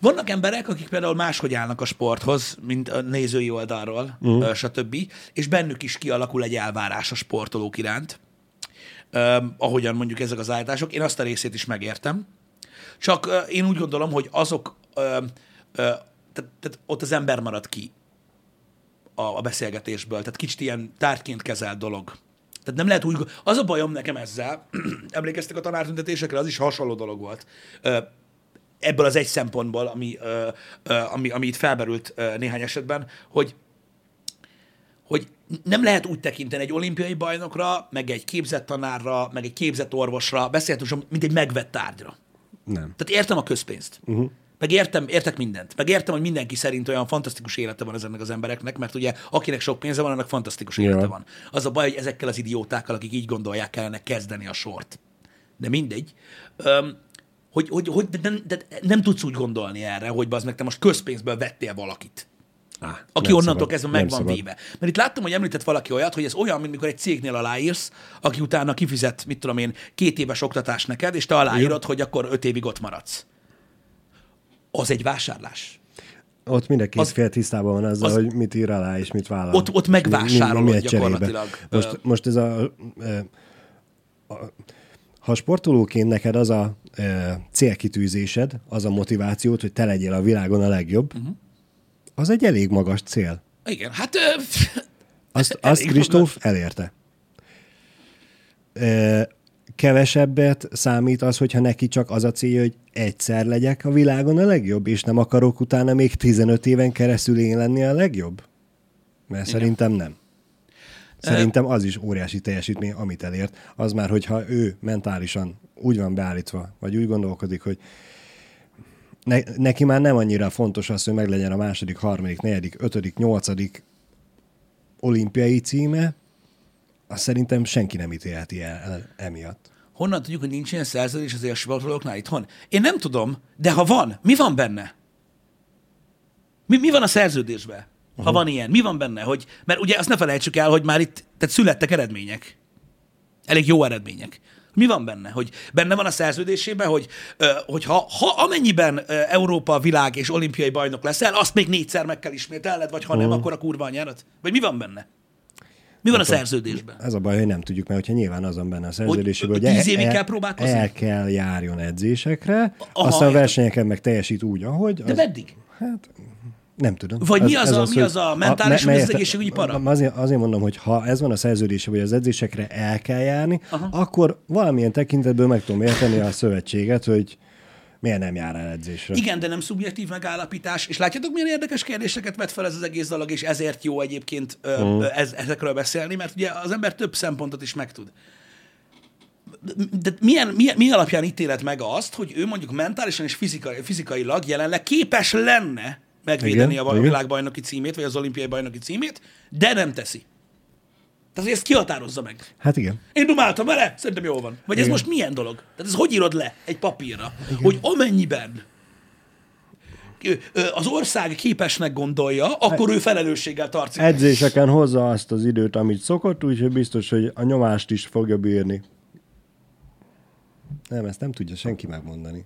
S1: Vannak emberek, akik például máshogy állnak a sporthoz, mint a nézői oldalról, uh-huh. stb., és bennük is kialakul egy elvárás a sportolók iránt, ahogyan mondjuk ezek az állítások. Én azt a részét is megértem. Csak én úgy gondolom, hogy azok, tehát, tehát ott az ember marad ki a, a beszélgetésből. Tehát kicsit ilyen tárgyként kezelt dolog. Tehát nem lehet úgy... Az a bajom nekem ezzel, [clears throat] emlékeztek a tanártüntetésekre, az is hasonló dolog volt. Ebből az egy szempontból, ami, ö, ö, ami, ami itt felmerült ö, néhány esetben, hogy hogy nem lehet úgy tekinteni egy olimpiai bajnokra, meg egy képzett tanárra, meg egy képzett orvosra, beszélhetünk, mint egy megvett tárgyra.
S2: Nem.
S1: Tehát értem a közpénzt. Uh-huh. Meg értem, értek mindent. Meg értem, hogy mindenki szerint olyan fantasztikus élete van ezeknek az embereknek, mert ugye akinek sok pénze van, annak fantasztikus élete
S2: Ja.
S1: van. Az a baj, hogy ezekkel az idiótákkal, akik így gondolják, kellene kezdeni a sort. De mindegy. Öm, hogy, hogy, hogy nem, de nem tudsz úgy gondolni erre, hogy az meg te most közpénzből vettél valakit
S2: Á,
S1: aki onnantól
S2: szabad.
S1: kezdve meg van
S2: szabad.
S1: véve. Mert itt láttam, hogy említett valaki olyat, hogy ez olyan, mint mikor egy cégnél aláírsz, aki utána kifizet, mit tudom én, két éves oktatást neked, és te aláírod, hogy akkor öt évig ott maradsz. Az egy vásárlás.
S2: Ott mindenki
S1: Az-
S2: fél tisztában van azzal, az- hogy mit ír alá és mit vállal.
S1: Ott- ott
S2: mi- mi-
S1: megvásárolod
S2: mi cserébe.
S1: gyakorlatilag.
S2: Most, most ez a, ö, a... Ha sportolóként neked az a célkitűzésed, az a motivációt, hogy te legyél a világon a legjobb, uh-huh. az egy elég magas cél.
S1: Igen, hát... Ö,
S2: Azt, azt Kristóf elérte. Ö, Kevesebbet számít az, hogyha neki csak az a célja, hogy egyszer legyek a világon a legjobb, és nem akarok utána még 15 éven keresztül én lenni a legjobb? Mert Igen. szerintem nem. Szerintem az is óriási teljesítmény, amit elért. Az már, hogyha ő mentálisan úgy van beállítva, vagy úgy gondolkodik, hogy ne, neki már nem annyira fontos az, hogy meglegyen a második, harmadik, negyedik, ötödik, nyolcadik olimpiai címe, azt szerintem senki nem ítélheti el, el emiatt.
S1: honnan tudjuk, hogy nincs ilyen szerződés az élsportolóknál itthon? Én nem tudom, de ha van, mi van benne? Mi, mi van a szerződésben? Ha van ilyen, mi van benne? Hogy, mert ugye azt ne felejtsük el, hogy már itt tehát születtek eredmények. Elég jó eredmények. Mi van benne? Hogy benne van a szerződésében, hogy, hogy ha, ha amennyiben Európa, világ és olimpiai bajnok leszel, azt még négyszer meg kell ismételned, vagy ha nem, akkor a kurva anyárat? Vagy mi van benne? Mi van a szerződésben?
S2: Ez a baj, hogy nem tudjuk, mert hogyha nyilván azon benne a szerződésében,
S1: hogy
S2: hogy,
S1: tíz évig
S2: el,
S1: kell próbálkozni?
S2: el kell járjon edzésekre,
S1: Aha,
S2: aztán a versenyeken meg teljesít úgy, ahogy.
S1: De
S2: Az,
S1: meddig?
S2: Nem tudom.
S1: Vagy mi az a- mi
S2: hogy
S1: az a mentális,
S2: me-
S1: vagy az egészségügyi para?
S2: Azért, azért mondom, hogy ha ez van a szerződése, hogy az edzésekre el kell járni, Aha. akkor valamilyen tekintetből meg tudom érteni a szövetséget, hogy miért nem jár el edzésre.
S1: Igen, de nem szubjektív megállapítás. És látjátok, milyen érdekes kérdéseket vet fel ez az egész dolog, és ezért jó egyébként mm. ez, ezekről beszélni, mert ugye az ember több szempontot is megtud. De milyen, milyen, mi alapján ítélet meg azt, hogy ő mondjuk mentálisan és fizikai, fizikailag jelenleg képes lenne megvédeni
S2: Igen,
S1: a világbajnoki címét, vagy az olimpiai bajnoki címét, de nem teszi. Tehát, ezt kihatározza meg.
S2: Hát igen.
S1: Én dumáltam vele, szerintem jól van. Vagy ez
S2: Igen.
S1: most milyen dolog? Tehát ez hogy írod le egy papírra? Igen. Hogy amennyiben az ország képesnek gondolja, akkor ő felelősséggel tartja.
S2: Edzéseken hozza azt az időt, amit szokott, úgyhogy biztos, hogy a nyomást is fogja bírni. Nem, ezt nem tudja senki megmondani.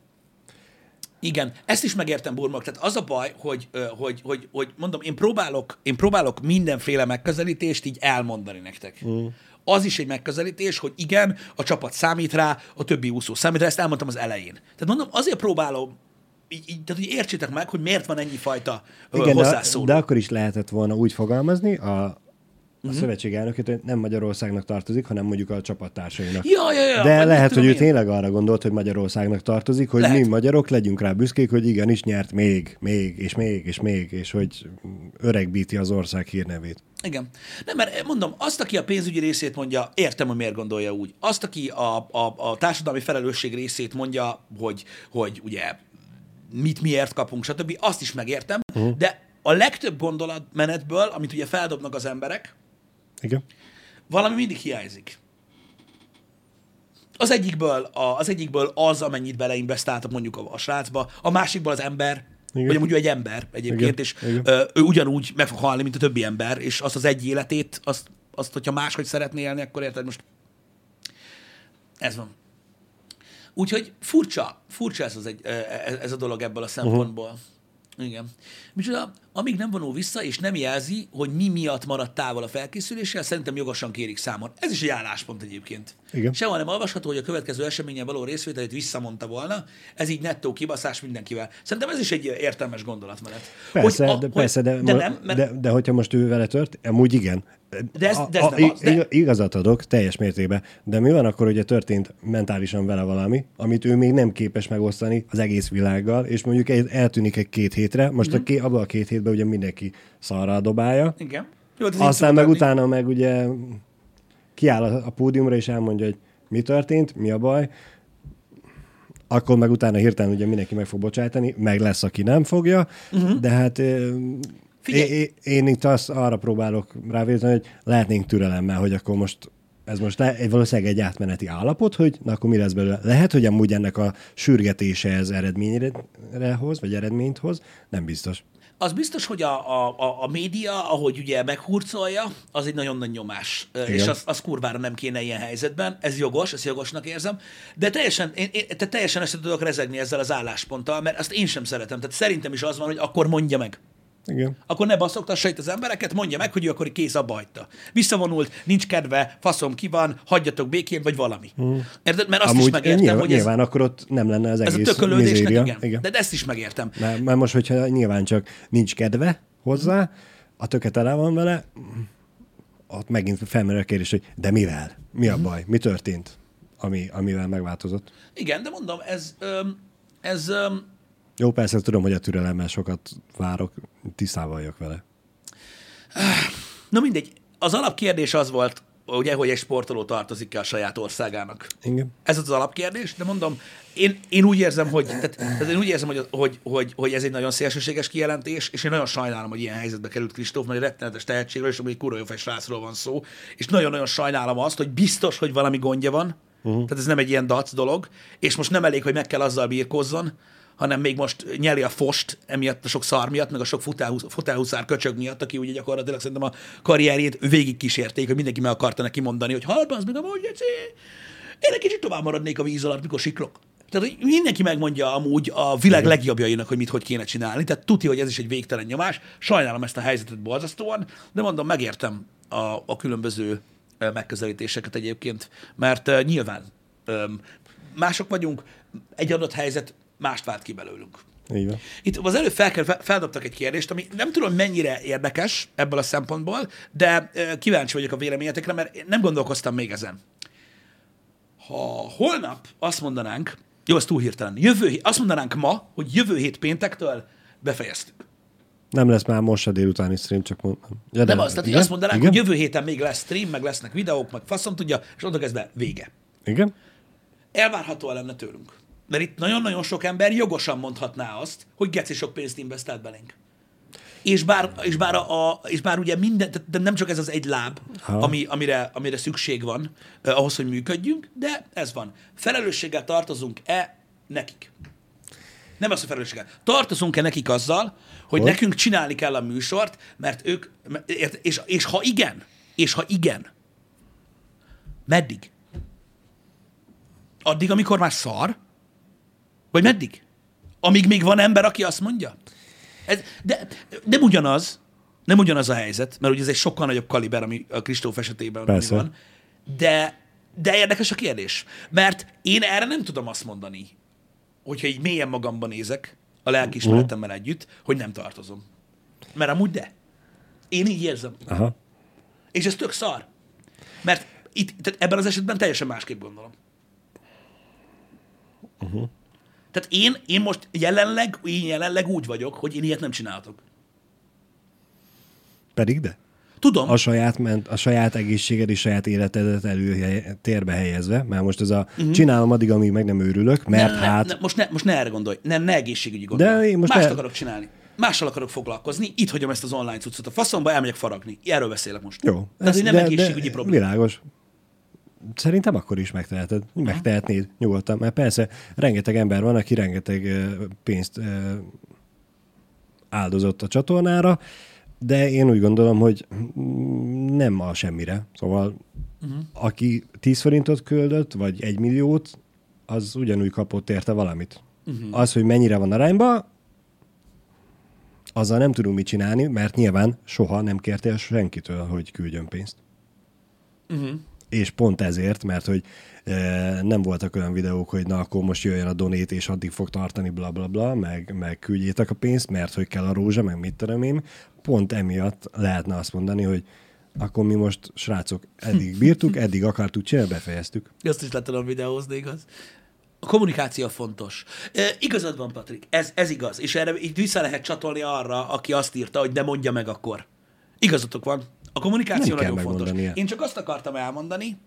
S1: Igen, ezt is megértem, Burmak. Tehát az a baj, hogy, hogy, hogy, hogy mondom, én próbálok, én próbálok mindenféle megközelítést így elmondani nektek. Mm. Az is egy megközelítés, hogy igen, a csapat számít rá, a többi úszó számít rá, ezt elmondtam az elején. Tehát mondom, azért próbálom, így, így, tehát hogy értsétek meg, hogy miért van ennyi fajta
S2: Igen, de,
S1: hozzászóló.
S2: de akkor is lehetett volna úgy fogalmazni a, a
S1: Mhm.
S2: uh-huh. szövetség elnökét, nem Magyarországnak tartozik, hanem mondjuk a csapattársainak.
S1: Ja, ja, ja.
S2: De lehet, hogy ő
S1: én.
S2: tényleg arra gondolt, hogy Magyarországnak tartozik, hogy
S1: Lehet.
S2: mi magyarok legyünk rá büszkék, hogy igenis nyert még, még, és még, és még, és hogy öregbíti az ország hírnevét.
S1: Igen. Nem, mert mondom, azt, aki a pénzügyi részét mondja, értem, hogy miért gondolja úgy. Azt, aki a, a, a társadalmi felelősség részét mondja, hogy, hogy ugye mit miért kapunk, stb., azt is megértem, uh-huh. de a legtöbb gondolatmenetből, amit ugye feldobnak az emberek,
S2: Igen.
S1: valami mindig hiányzik. Az egyikből, a, az egyikből az, amennyit beleinvestáltak mondjuk a, a srácba, a másikból az ember,
S2: Igen.
S1: vagy amúgy ő egy ember egyébként,
S2: Igen.
S1: és
S2: Igen.
S1: Ö, ő ugyanúgy meg fog halni, mint a többi ember, és azt az egy életét, azt, azt hogyha máshogy szeretné élni, akkor érted most ez van. Úgyhogy furcsa, furcsa ez, az egy, ez, ez a dolog ebből a szempontból. Uh-huh. Igen. Micsoda, amíg nem vonul vissza, és nem jelzi, hogy mi miatt maradt távol a felkészüléssel, szerintem jogosan kérik számon. Ez is egy álláspont egyébként.
S2: Igen.
S1: Sehol nem olvasható, hogy a következő eseményen való részvételét visszamondta volna. Ez így nettó kibaszás mindenkivel. Szerintem ez is egy értelmes gondolatmenet.
S2: Persze,
S1: Hogy a-
S2: de,
S1: hogy-
S2: persze de,
S1: de nem, mert
S2: de, de hogyha most ő vele tört, amúgy igen.
S1: De ez-
S2: A-
S1: de ez
S2: a-
S1: nem az, de-
S2: ig- Igazat adok, teljes mértékben. De mi van akkor, hogy történt mentálisan vele valami, amit ő még nem képes megosztani az egész világgal, és mondjuk eltűnik egy két hétre, most
S1: Mhm.
S2: a ké, abban a két hétben ugye mindenki szarra dobálja,
S1: Igen. Jó, így
S2: aztán meg
S1: lenni.
S2: utána meg ugye kiáll a, a pódiumra, és elmondja, hogy mi történt, mi a baj, akkor meg utána hirtelen ugye mindenki meg fog bocsájtani, meg lesz, aki nem fogja, uh-huh. de hát.
S1: Figyelj!
S2: én, én itt azt arra próbálok rávézni, hogy lehetnénk türelemmel, hogy akkor most ez most le, egy- valószínűleg egy átmeneti állapot, hogy na akkor mi lesz belőle. Lehet, hogy amúgy ennek a sürgetése ez eredményre hoz, vagy eredményt hoz, nem biztos.
S1: Az biztos, hogy a, a, a, a média, ahogy ugye meghurcolja, az egy nagyon nagy nyomás. Igen. És az, az kurvára nem kéne ilyen helyzetben. Ez jogos, ezt jogosnak érzem. De teljesen, én, én, te teljesen össze tudok rezegni ezzel az állásponttal, mert azt én sem szeretem. Tehát szerintem is az van, hogy akkor mondja meg.
S2: Igen.
S1: Akkor ne baszoktassa itt az embereket, mondja meg, hogy ő akkor kész abba hagyta. Visszavonult, nincs kedve, faszom ki van, hagyjatok békén, vagy valami. Hmm. Érted? Mert azt
S2: Amúgy
S1: is megértem,
S2: nyilván,
S1: hogy ez,
S2: nyilván akkor ott nem lenne az
S1: ez a
S2: egész
S1: tökölődésnek, igen.
S2: igen.
S1: De ezt is megértem.
S2: Mert, mert most, hogyha nyilván csak nincs kedve hozzá, a töke tele van vele, ott megint felmerül a kérdés, hogy de mivel? Mi a baj? Mi történt, ami, amivel megváltozott?
S1: Igen, de mondom, ez, ez öm,
S2: Jó, persze tudom, hogy a türelemmel sokat várok, tisztában vagyok vele.
S1: Na mindegy, az alapkérdés az volt, ugye, hogy egy sportoló tartozik-e a saját országának.
S2: Igen.
S1: Ez az alapkérdés, de mondom, én, én úgy érzem, hogy, tehát, tehát én úgy érzem, hogy, hogy, hogy, hogy, ez egy nagyon szélsőséges kijelentés, és én nagyon sajnálom, hogy ilyen helyzetbe került Kristóf, mert egy rettenetes tehetségről, és amúgy kurva jó srácról van szó, és nagyon-nagyon sajnálom azt, hogy biztos, hogy valami gondja van, uh-huh. tehát ez nem egy ilyen dac dolog, és most nem elég, hogy meg kell azzal birkózzon, hanem még most nyeli a fost emiatt a sok szar miatt, meg a sok futálhusz, futálhuszár köcsög miatt, aki ugye gyakorlatilag szerintem a karrierjét végig kísérték, hogy mindenki meg akarta neki mondani, hogy halld, az meg amúgy, én egy kicsit tovább maradnék a víz alatt, mikor siklok. Tehát, hogy mindenki megmondja amúgy a világ legjobbjainak, hogy mit hogy kéne csinálni. Tehát tudja, hogy ez is egy végtelen nyomás. Sajnálom ezt a helyzetet borzasztóan, de mondom, megértem a, a különböző megközelítéseket egyébként, mert uh, nyilván um, mások vagyunk, egy adott helyzet mást vált ki belőlünk.
S2: Van.
S1: Itt az előbb fel, fel- feldobtak egy kérdést, ami nem tudom mennyire érdekes ebből a szempontból, de kíváncsi vagyok a véleményetekre, mert én nem gondolkoztam még ezen. Ha holnap azt mondanánk, jó, ez túl hirtelen, jövő, azt mondanánk ma, hogy jövő hét péntektől befejeztük.
S2: Nem lesz már most a délutáni stream, csak mondom. Ja,
S1: Nem az, tehát
S2: igen?
S1: azt mondanánk,
S2: igen?
S1: hogy jövő héten még lesz stream, meg lesznek videók, meg faszom tudja, és onnantól kezdve vége.
S2: Igen?
S1: Elvárható lenne tőlünk. Mert itt nagyon-nagyon sok ember jogosan mondhatná azt, hogy geci sok pénzt investált belénk. És bár, és bár, a, a, és bár ugye minden, de nem csak ez az egy láb, ami, amire, amire szükség van eh, ahhoz, hogy működjünk, de ez van. Felelősséggel tartozunk-e nekik? Nem az, hogy felelősséggel. Tartozunk-e nekik azzal, hogy
S2: Hogy?
S1: nekünk csinálni kell a műsort, mert ők, ért- és, és ha igen, és ha igen, meddig? Addig, amikor már szar? Vagy meddig? Amíg még van ember, aki azt mondja? Ez, de nem ugyanaz, nem ugyanaz a helyzet, mert ugye ez egy sokkal nagyobb kaliber, ami a Kristóf esetében
S2: Persze.
S1: van. De, de érdekes a kérdés. Mert én erre nem tudom azt mondani, hogyha így mélyen magamban nézek, a lelkiismeretemmel együtt, hogy nem tartozom. Mert amúgy de. Én így érzem.
S2: Aha.
S1: És ez tök szar. Mert itt, tehát ebben az esetben teljesen másképp gondolom. Uh-huh. Tehát én, én most jelenleg, én jelenleg úgy vagyok, hogy én ilyet nem csináltok.
S2: Pedig de.
S1: Tudom.
S2: a saját, ment, a saját egészséged és saját életedet előtérbe helyezve, mert most ez a uh-huh. csinálom addig, amíg meg nem őrülök, mert
S1: ne,
S2: hát...
S1: Ne, most, ne, most ne erre gondolj, ne, ne egészségügyi gondolj.
S2: én most
S1: Mást
S2: ne-
S1: akarok csinálni. Mással akarok foglalkozni, itt hagyom ezt az online cuccot a faszomba, elmegyek faragni. Erről beszélek most.
S2: Jó.
S1: Tehát, hogy nem
S2: de-
S1: egészségügyi
S2: de
S1: probléma.
S2: Világos. Szerintem akkor is megteheted. Megtehetnéd nyugodtan, mert persze rengeteg ember van, aki rengeteg pénzt áldozott a csatornára, de én úgy gondolom, hogy nem a semmire. Szóval uh-huh. aki 10 forintot küldött, vagy egy milliót, az ugyanúgy kapott érte valamit. Uh-huh. Az, hogy mennyire van arányba, azzal nem tudunk mit csinálni, mert nyilván soha nem kértél senkitől, hogy küldjön pénzt.
S1: Uh-huh.
S2: És pont ezért, mert hogy e, nem voltak olyan videók, hogy na akkor most jöjjön a donét, és addig fog tartani, bla bla bla, meg, meg küldjétek a pénzt, mert hogy kell a rózsa, meg mit tudom én. Pont emiatt lehetne azt mondani, hogy akkor mi most, srácok, eddig [laughs] bírtuk, eddig akartuk csinálni, befejeztük.
S1: Azt is le tudom videózni, igaz? A kommunikáció fontos. E, igazad van, Patrik, ez, ez igaz. És erre így vissza lehet csatolni arra, aki azt írta, hogy de mondja meg akkor. Igazatok van. A kommunikáció
S2: Nem
S1: nagyon fontos. Én csak azt akartam elmondani,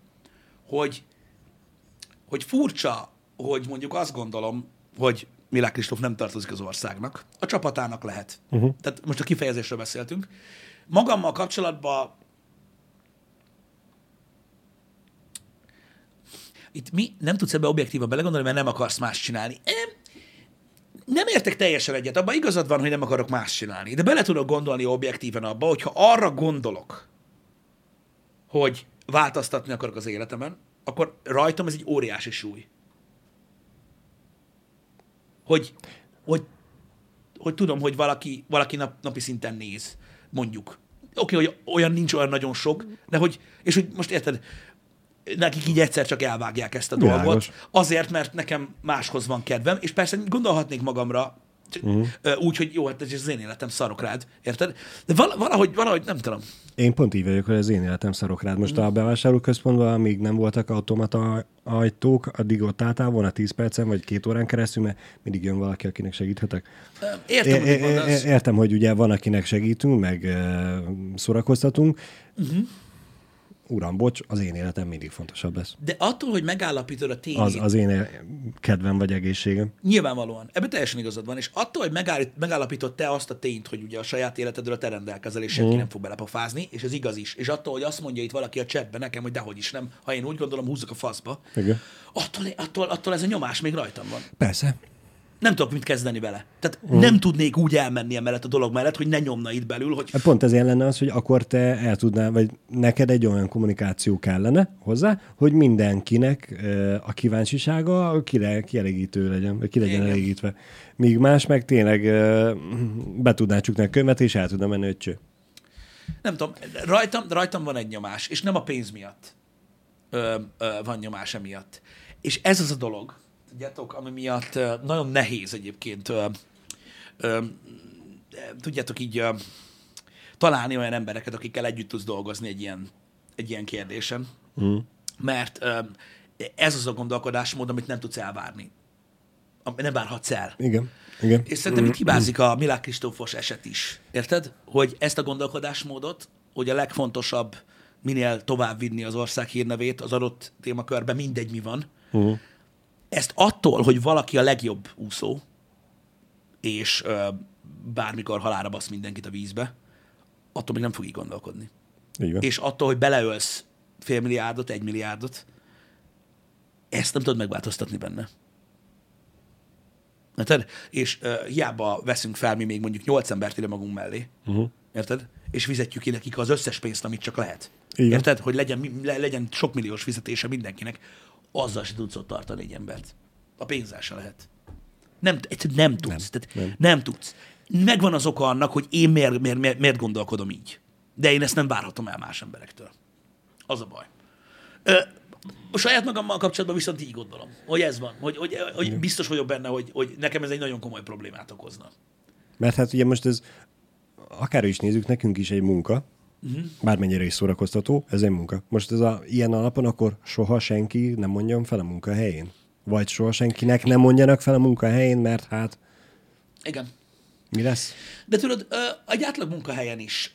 S1: hogy, hogy furcsa, hogy mondjuk azt gondolom, hogy Milák Kristóf nem tartozik az országnak, a csapatának lehet. Uh-huh. Tehát most a kifejezésről beszéltünk. Magammal kapcsolatban itt mi nem tudsz ebbe objektívan belegondolni, mert nem akarsz más csinálni. Em, nem értek teljesen egyet, abban igazad van, hogy nem akarok más csinálni, de bele tudok gondolni objektíven abba, hogyha arra gondolok, hogy változtatni akarok az életemen, akkor rajtam ez egy óriási súly. Hogy, hogy, hogy tudom, hogy valaki, valaki nap, napi szinten néz, mondjuk. Oké, okay, hogy olyan nincs olyan nagyon sok, de hogy, és hogy most érted, nekik így egyszer csak elvágják ezt a
S2: Világos.
S1: dolgot, azért, mert nekem máshoz van kedvem, és persze gondolhatnék magamra, uh-huh. úgy, hogy jó, hát ez az én életem, szarok rád, érted? De val- valahogy, valahogy nem tudom.
S2: Én pont így vagyok, hogy az én életem szarok rád. Most a bevásárlóközpontban, amíg nem voltak automata ajtók, addig ott álltál volna 10 percen, vagy két órán keresztül, mert mindig jön valaki, akinek segíthetek.
S1: Értem,
S2: É-
S1: hogy
S2: é- Értem, hogy ugye van, akinek segítünk, meg e, szórakoztatunk. Uh-huh. Uram, bocs, az én életem mindig fontosabb lesz.
S1: De attól, hogy megállapítod a tényét,
S2: Az, az én e- kedvem vagy egészségem.
S1: Nyilvánvalóan. Ebben teljesen igazad van. És attól, hogy megállít, megállapított te azt a tényt, hogy ugye a saját életedről te rendelkezel, és senki nem fog belepofázni, és ez igaz is. És attól, hogy azt mondja itt valaki a chatben nekem, hogy dehogy is nem, ha én úgy gondolom, húzzak a faszba,
S2: Igen.
S1: attól, attól, attól ez a nyomás még rajtam van.
S2: Persze.
S1: Nem tudok mit kezdeni vele. Tehát uh. nem tudnék úgy elmenni emellett a dolog mellett, hogy ne nyomna itt belül, hogy
S2: Hát Pont ezért lenne az, hogy akkor te el tudnál, vagy neked egy olyan kommunikáció kellene hozzá, hogy mindenkinek a kíváncsisága kire, kielégítő legyen, vagy ki legyen
S1: Igen.
S2: elégítve. Míg más meg tényleg be tudná csukni a kömet, és el tudna menni, hogy cső.
S1: nem tudom, rajtam, rajtam van egy nyomás, és nem a pénz miatt ö, ö, van nyomás emiatt. És ez az a dolog, tudjátok, ami miatt nagyon nehéz egyébként, tudjátok így találni olyan embereket, akikkel együtt tudsz dolgozni egy ilyen, egy ilyen kérdésen. Mm. Mert ez az a gondolkodásmód, amit nem tudsz elvárni. Nem várhatsz el.
S2: Igen. Igen.
S1: És szerintem itt hibázik a Milák Kristófos eset is. Érted? Hogy ezt a gondolkodásmódot, hogy a legfontosabb minél tovább vinni az ország hírnevét az adott témakörben, mindegy mi van.
S2: Uh-huh.
S1: Ezt attól, hogy valaki a legjobb úszó, és ö, bármikor halára basz mindenkit a vízbe, attól még nem fog így gondolkodni.
S2: Van.
S1: És attól, hogy beleölsz fél milliárdot, egy milliárdot, ezt nem tudod megváltoztatni benne. Érted? És uh, hiába veszünk fel mi még mondjuk nyolc embert ide magunk mellé, uh-huh. érted? És fizetjük ki nekik az összes pénzt, amit csak lehet.
S2: Igen.
S1: Érted? Hogy legyen, le, legyen sok milliós fizetése mindenkinek, azzal se tudsz ott tartani egy embert. A pénzzel se lehet. Nem, nem tudsz. Nem, Tehát nem.
S2: nem.
S1: nem tudsz. Megvan az oka annak, hogy én miért, miért, miért, miért gondolkodom így. De én ezt nem várhatom el más emberektől. Az a baj. Ö, a saját magammal kapcsolatban viszont így gondolom, hogy ez van, hogy, hogy, hogy biztos vagyok benne, hogy, hogy nekem ez egy nagyon komoly problémát okozna.
S2: Mert hát ugye most ez, akár is nézzük, nekünk is egy munka, uh-huh. bármennyire is szórakoztató, ez egy munka. Most ez a ilyen alapon akkor soha senki nem mondjon fel a munkahelyén? Vagy soha senkinek nem mondjanak fel a munkahelyén, mert hát
S1: Igen.
S2: mi lesz?
S1: De tudod, egy átlag munkahelyen is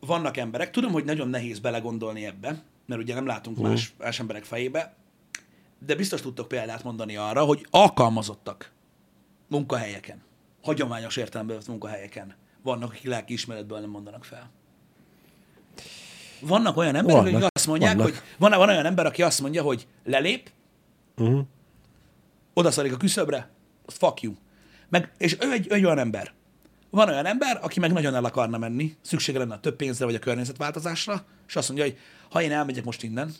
S1: vannak emberek, tudom, hogy nagyon nehéz belegondolni ebbe, mert ugye nem látunk
S2: Mhm.
S1: más, más emberek fejébe, de biztos tudtok példát mondani arra, hogy alkalmazottak munkahelyeken, hagyományos értelemben vett munkahelyeken vannak, akik lelkiismeretből nem mondanak fel. Vannak olyan emberek,
S2: Vannak,
S1: akik azt mondják,
S2: vannak.
S1: hogy van, van olyan ember, aki azt mondja, hogy lelép,
S2: Uh-huh.
S1: odaszarik a küszöbre, fuck you. Meg, és ő egy, ő egy olyan ember. Van olyan ember, aki meg nagyon el akarna menni, szüksége lenne a több pénzre vagy a környezetváltozásra, és azt mondja, hogy ha én elmegyek most innen,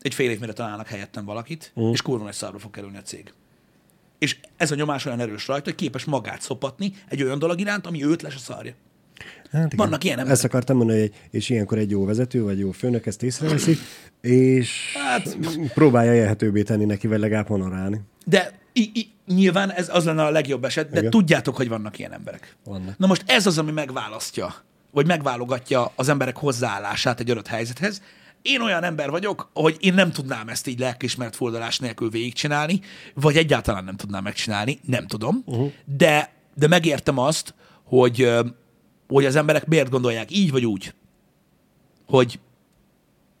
S1: egy fél év mire találnak helyettem valakit, uh. és kurva nagy szarba fog kerülni a cég. És ez a nyomás olyan erős rajta, hogy képes magát szopatni egy olyan dolog iránt, ami őt les a szarja.
S2: Hát igen.
S1: Vannak ilyen emberek.
S2: Ezt akartam mondani, hogy és ilyenkor egy jó vezető, vagy jó főnök ezt észreveszi, és
S1: Hát-
S2: próbálja élhetőbbé tenni neki, vagy legalább honorálni.
S1: De i- i- nyilván ez az lenne a legjobb eset, de
S2: Igen.
S1: tudjátok, hogy vannak ilyen emberek.
S2: Vannak.
S1: Na most ez az, ami megválasztja, vagy megválogatja az emberek hozzáállását egy adott helyzethez. Én olyan ember vagyok, hogy én nem tudnám ezt így lelkismert fordulás nélkül végigcsinálni, vagy egyáltalán nem tudnám megcsinálni, nem tudom, uh-huh. de, de megértem azt, hogy, hogy az emberek miért gondolják így vagy úgy, hogy,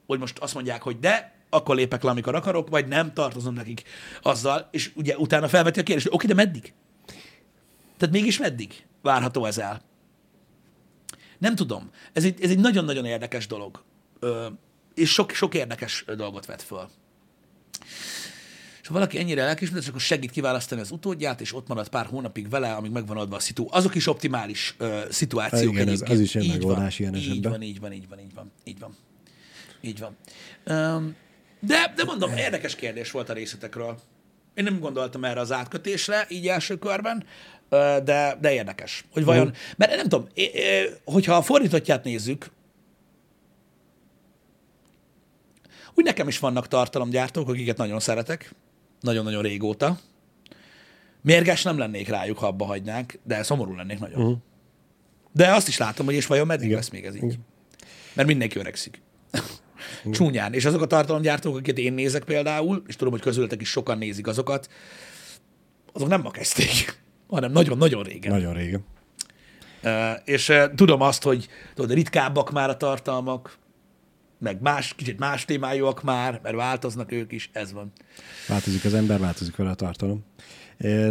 S1: hogy most azt mondják, hogy de, akkor lépek le, amikor akarok, vagy nem, tartozom nekik azzal, és ugye utána felveti a kérdést, oké, de meddig? Tehát mégis meddig várható ez el? Nem tudom. Ez egy, ez egy nagyon-nagyon érdekes dolog. Ö, és sok, sok érdekes dolgot vet föl. Ha valaki ennyire lelkismeret, akkor segít kiválasztani az utódját, és ott marad pár hónapig vele, amíg megvan adva a szitu. Azok is optimális ö, szituációk.
S2: Igen, ez- az is egy megoldás
S1: van,
S2: ilyen
S1: így
S2: esetben.
S1: van, így van, így van, így van, így van. Így van. Öm, de, de mondom, érdekes kérdés volt a részletekről. Én nem gondoltam erre az átkötésre, így első körben, de, de érdekes. Hogy vajon, mert nem tudom, hogyha a fordítottját nézzük, úgy nekem is vannak tartalomgyártók, akiket nagyon szeretek, nagyon-nagyon régóta. Mérges nem lennék rájuk, ha abba hagynánk, de szomorú lennék nagyon. Uh-huh. De azt is látom, hogy és vajon meddig
S2: Igen.
S1: lesz még ez így.
S2: Igen.
S1: Mert mindenki öregszik. Csúnyán. És azok a tartalomgyártók, akiket én nézek például, és tudom, hogy közültek is sokan nézik azokat, azok nem ma kezdték, hanem nagyon-nagyon régen.
S2: Nagyon régen.
S1: Uh, és uh, tudom azt, hogy tudod, ritkábbak már a tartalmak, meg más, kicsit más témájúak már, mert változnak ők is, ez van.
S2: Változik az ember, változik vele a tartalom.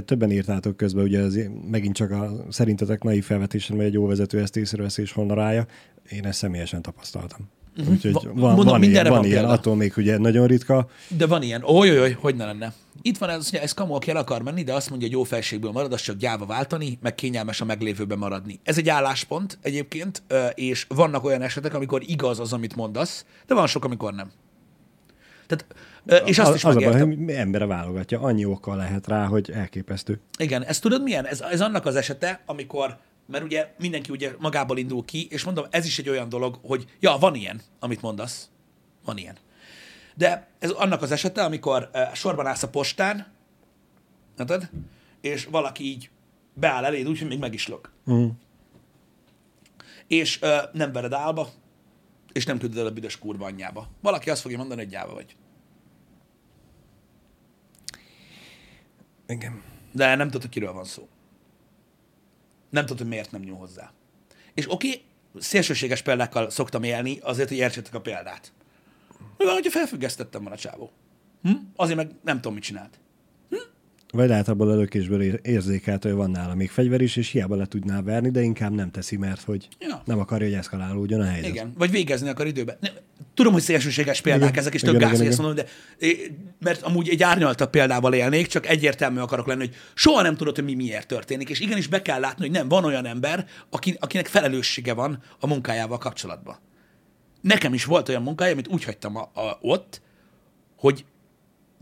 S2: Többen írtátok közben, ugye az, megint csak a szerintetek naív felvetésen, vagy egy jó vezető ezt észreveszi és honorálja. Én ezt személyesen tapasztaltam. Úgyhogy
S1: Va-
S2: van,
S1: mondom,
S2: van, ilyen, van,
S1: van
S2: ilyen, attól még ugye nagyon ritka.
S1: De van ilyen, oly, oly, oly, hogy ne lenne. Itt van ez, hogy ez kamu, aki el akar menni, de azt mondja, hogy jó felségből marad, az csak gyáva váltani, meg kényelmes a meglévőben maradni. Ez egy álláspont egyébként, és vannak olyan esetek, amikor igaz az, amit mondasz, de van sok, amikor nem. Tehát, és azt is
S2: az a baj,
S1: megértem.
S2: embere válogatja. Annyi okkal lehet rá, hogy elképesztő.
S1: Igen, ezt tudod milyen? Ez, ez annak az esete, amikor, mert ugye mindenki ugye magából indul ki, és mondom, ez is egy olyan dolog, hogy ja, van ilyen, amit mondasz. Van ilyen. De ez annak az esete, amikor uh, sorban állsz a postán, érted? és valaki így beáll eléd úgy, hogy még meg is lök.
S2: Mm.
S1: És uh, nem vered állba, és nem küldöd el a büdös kurva anyjába. Valaki azt fogja mondani, hogy gyáva vagy.
S2: Igen.
S1: De nem tudod, hogy kiről van szó. Nem tudod, hogy miért nem nyúl hozzá. És oké, okay, szélsőséges példákkal szoktam élni, azért, hogy értsétek a példát. Mi van, hogyha felfüggesztettem van a csávó? Hm? Azért meg nem tudom, mit csinált.
S2: Vagy lehet abból a lökésből ér- érzékelt, hogy van nála még fegyver is, és hiába le tudná verni, de inkább nem teszi, mert hogy
S1: Ja.
S2: nem akarja, hogy eszkalálódjon a helyzet.
S1: Igen. Vagy végezni akar időben. Nem, tudom, hogy szélsőséges példák
S2: Igen.
S1: ezek, és
S2: Igen,
S1: tök gáz, mondom, de mert amúgy egy árnyaltabb példával élnék, csak egyértelmű akarok lenni, hogy soha nem tudod, hogy mi miért történik, és igenis be kell látni, hogy nem, van olyan ember, aki, akinek felelőssége van a munkájával kapcsolatban. Nekem is volt olyan munkája, amit úgy hagytam a, a, ott, hogy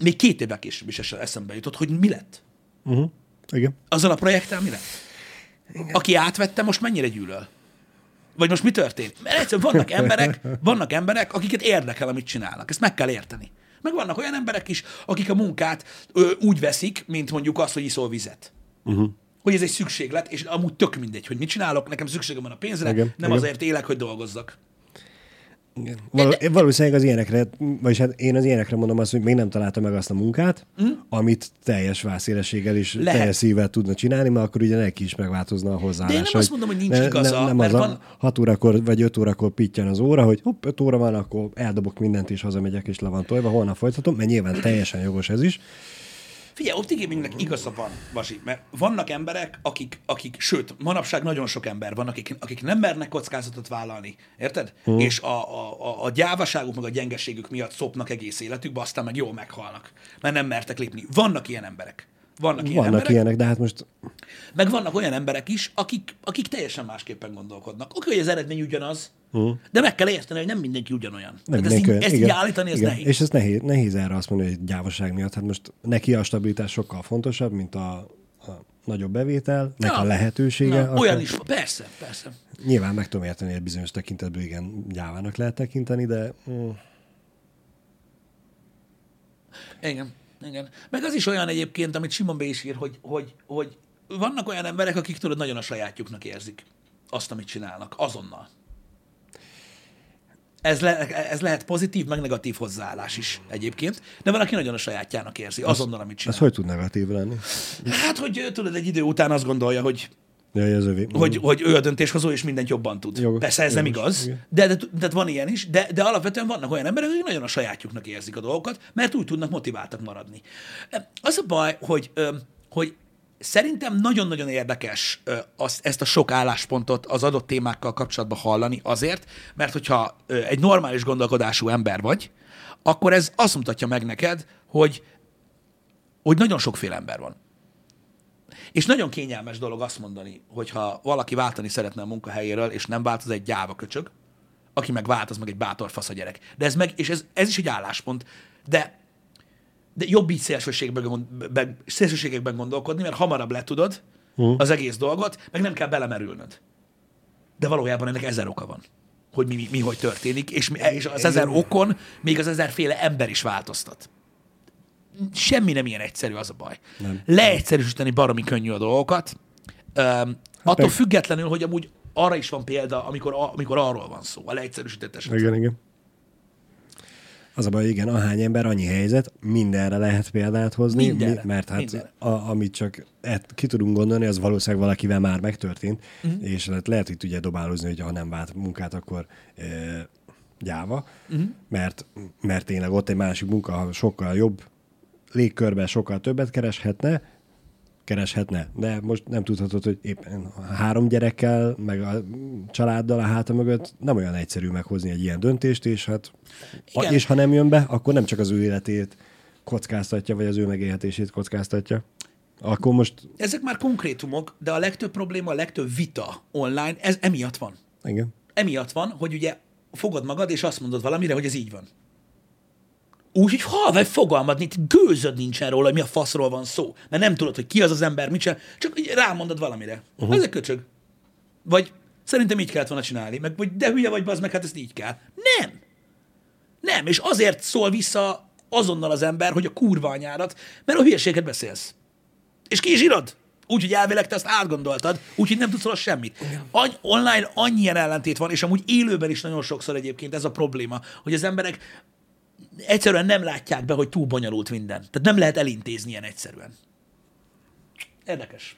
S1: még két évvel később is es- eszembe jutott, hogy mi lett.
S2: Uh-huh. Igen.
S1: Azzal a projekttel mi lett? Igen. Aki átvette, most mennyire gyűlöl? Vagy most mi történt? Mert egyszerűen vannak emberek, vannak emberek, akiket érdekel, amit csinálnak. Ezt meg kell érteni. Meg vannak olyan emberek is, akik a munkát ö, úgy veszik, mint mondjuk az, hogy iszol vizet.
S2: Uh-huh.
S1: Hogy ez egy szükséglet, és amúgy tök mindegy, hogy mit csinálok, nekem szükségem van a pénzre,
S2: Igen,
S1: nem
S2: igen.
S1: azért élek, hogy dolgozzak.
S2: Val- valószínűleg az ilyenekre, vagyis hát én az ilyenekre mondom azt, hogy még nem találta meg azt a munkát, mm. amit teljes vászélességgel és
S1: Lehet.
S2: teljes szívvel tudna csinálni, mert akkor ugye neki is megváltozna a hozzáállás.
S1: De én nem azt mondom, hogy nincs igaza,
S2: nem, nem
S1: mert
S2: az
S1: van-
S2: a 6 órakor vagy 5 órakor pittyan az óra, hogy hopp, 5 óra van, akkor eldobok mindent és hazamegyek és le van tolva, holnap folytatom, mert nyilván teljesen jogos ez is.
S1: Figyelj, optigamingnek igaza van, Vasi, mert vannak emberek, akik, akik, sőt, manapság nagyon sok ember van, akik, akik nem mernek kockázatot vállalni, érted? Hmm. És a, a, a, a gyávaságuk, meg a gyengeségük miatt szopnak egész életükbe, aztán meg jól meghalnak, mert nem mertek lépni. Vannak ilyen emberek. Vannak ilyen
S2: Vannak
S1: emberek,
S2: ilyenek, de hát most
S1: meg vannak olyan emberek is, akik, akik teljesen másképpen gondolkodnak. Oké, hogy az eredmény ugyanaz, uh. de meg kell érteni, hogy nem mindenki ugyanolyan.
S2: Nem
S1: Tehát ezt, így,
S2: mindenki-
S1: ezt így
S2: igen,
S1: állítani, ez
S2: igen.
S1: nehéz.
S2: És ez nehéz, nehéz erre azt mondani, hogy gyávaság miatt. Hát most neki a stabilitás sokkal fontosabb, mint a, a nagyobb bevétel, neki
S1: Ja.
S2: a lehetősége.
S1: Na, olyan is van. Persze, persze.
S2: Nyilván meg tudom érteni, hogy bizonyos tekintetből igen, gyávának lehet tekinteni, de mm,
S1: Igen, igen. Meg az is olyan egyébként, amit Simon B. is ír, hogy, hogy, hogy vannak olyan emberek, akik tudod, nagyon a sajátjuknak érzik azt, amit csinálnak, azonnal. Ez, le, ez lehet pozitív, meg negatív hozzáállás is egyébként, de van, aki nagyon a sajátjának érzi, azonnal, amit csinál.
S2: ez hogy tud negatív lenni?
S1: Hát, hogy tudod, egy idő után azt gondolja, hogy
S2: Jaj, az övé.
S1: hogy, hogy ő a döntéshozó, és mindent jobban tud.
S2: Jogos,
S1: Persze ez nem
S2: jogos,
S1: igaz,
S2: igen.
S1: de, de, de van ilyen is, de, de alapvetően vannak olyan emberek, akik nagyon a sajátjuknak érzik a dolgokat, mert úgy tudnak motiváltak maradni. Az a baj, hogy, hogy szerintem nagyon-nagyon érdekes azt, ezt a sok álláspontot az adott témákkal kapcsolatban hallani azért, mert hogyha egy normális gondolkodású ember vagy, akkor ez azt mutatja meg neked, hogy, hogy nagyon sokféle ember van. És nagyon kényelmes dolog azt mondani, hogyha valaki váltani szeretne a munkahelyéről, és nem vált, az egy gyáva köcsög, aki meg vált, az meg egy bátor fasz a gyerek. De ez, meg, és ez, ez is egy álláspont. De, de jobb így szélsőségekben, be- szélsőségekben gondolkodni, mert hamarabb letudod uh. az egész dolgot, meg nem kell belemerülnöd. De valójában ennek ezer oka van, hogy mi, mi, mi hogy történik, és, és az ezer okon még az ezerféle ember is változtat semmi nem ilyen egyszerű, az a baj.
S2: Nem.
S1: Leegyszerűsíteni baromi könnyű a dolgokat. Öm, attól függetlenül, hogy amúgy arra is van példa, amikor, amikor arról van szó, a leegyszerűsített eset.
S2: Igen, igen. Az a baj, igen, ahány ember, annyi helyzet, mindenre lehet példát hozni,
S1: Mindenre,
S2: mi- mert hát
S1: mindenre.
S2: a, amit csak et, ki tudunk gondolni, az valószínűleg valakivel már megtörtént, uh-huh. és hát lehet itt ugye dobálózni, hogy ha nem vált munkát, akkor e, gyáva, uh-huh. mert, mert tényleg ott egy másik munka sokkal jobb légkörben sokkal többet kereshetne, kereshetne, de most nem tudhatod, hogy éppen három gyerekkel, meg a családdal a háta mögött nem olyan egyszerű meghozni egy ilyen döntést, és hát
S1: Igen.
S2: és ha nem jön be, akkor nem csak az ő életét kockáztatja, vagy az ő megélhetését kockáztatja. Akkor most,
S1: Ezek már konkrétumok, de a legtöbb probléma, a legtöbb vita online, ez emiatt van.
S2: igen,
S1: Emiatt van, hogy ugye fogod magad, és azt mondod valamire, hogy ez így van. Úgy, hogy ha vagy fogalmad nincs, gőzöd nincsen róla, hogy mi a faszról van szó. Mert nem tudod, hogy ki az az ember, mit csinál, csak így rámondod valamire. Uh-huh. Ez egy köcsög. Vagy szerintem így kellett volna csinálni. Meg, vagy de hülye vagy, az meg, hát ezt így kell. Nem. Nem, és azért szól vissza azonnal az ember, hogy a kurva anyárat, mert a hülyeséget beszélsz. És ki is írod? Úgyhogy elvileg te azt átgondoltad, úgyhogy nem tudsz róla semmit. Any- online annyi ilyen ellentét van, és amúgy élőben is nagyon sokszor egyébként ez a probléma, hogy az emberek egyszerűen nem látják be, hogy túl bonyolult minden. Tehát nem lehet elintézni ilyen egyszerűen. Érdekes.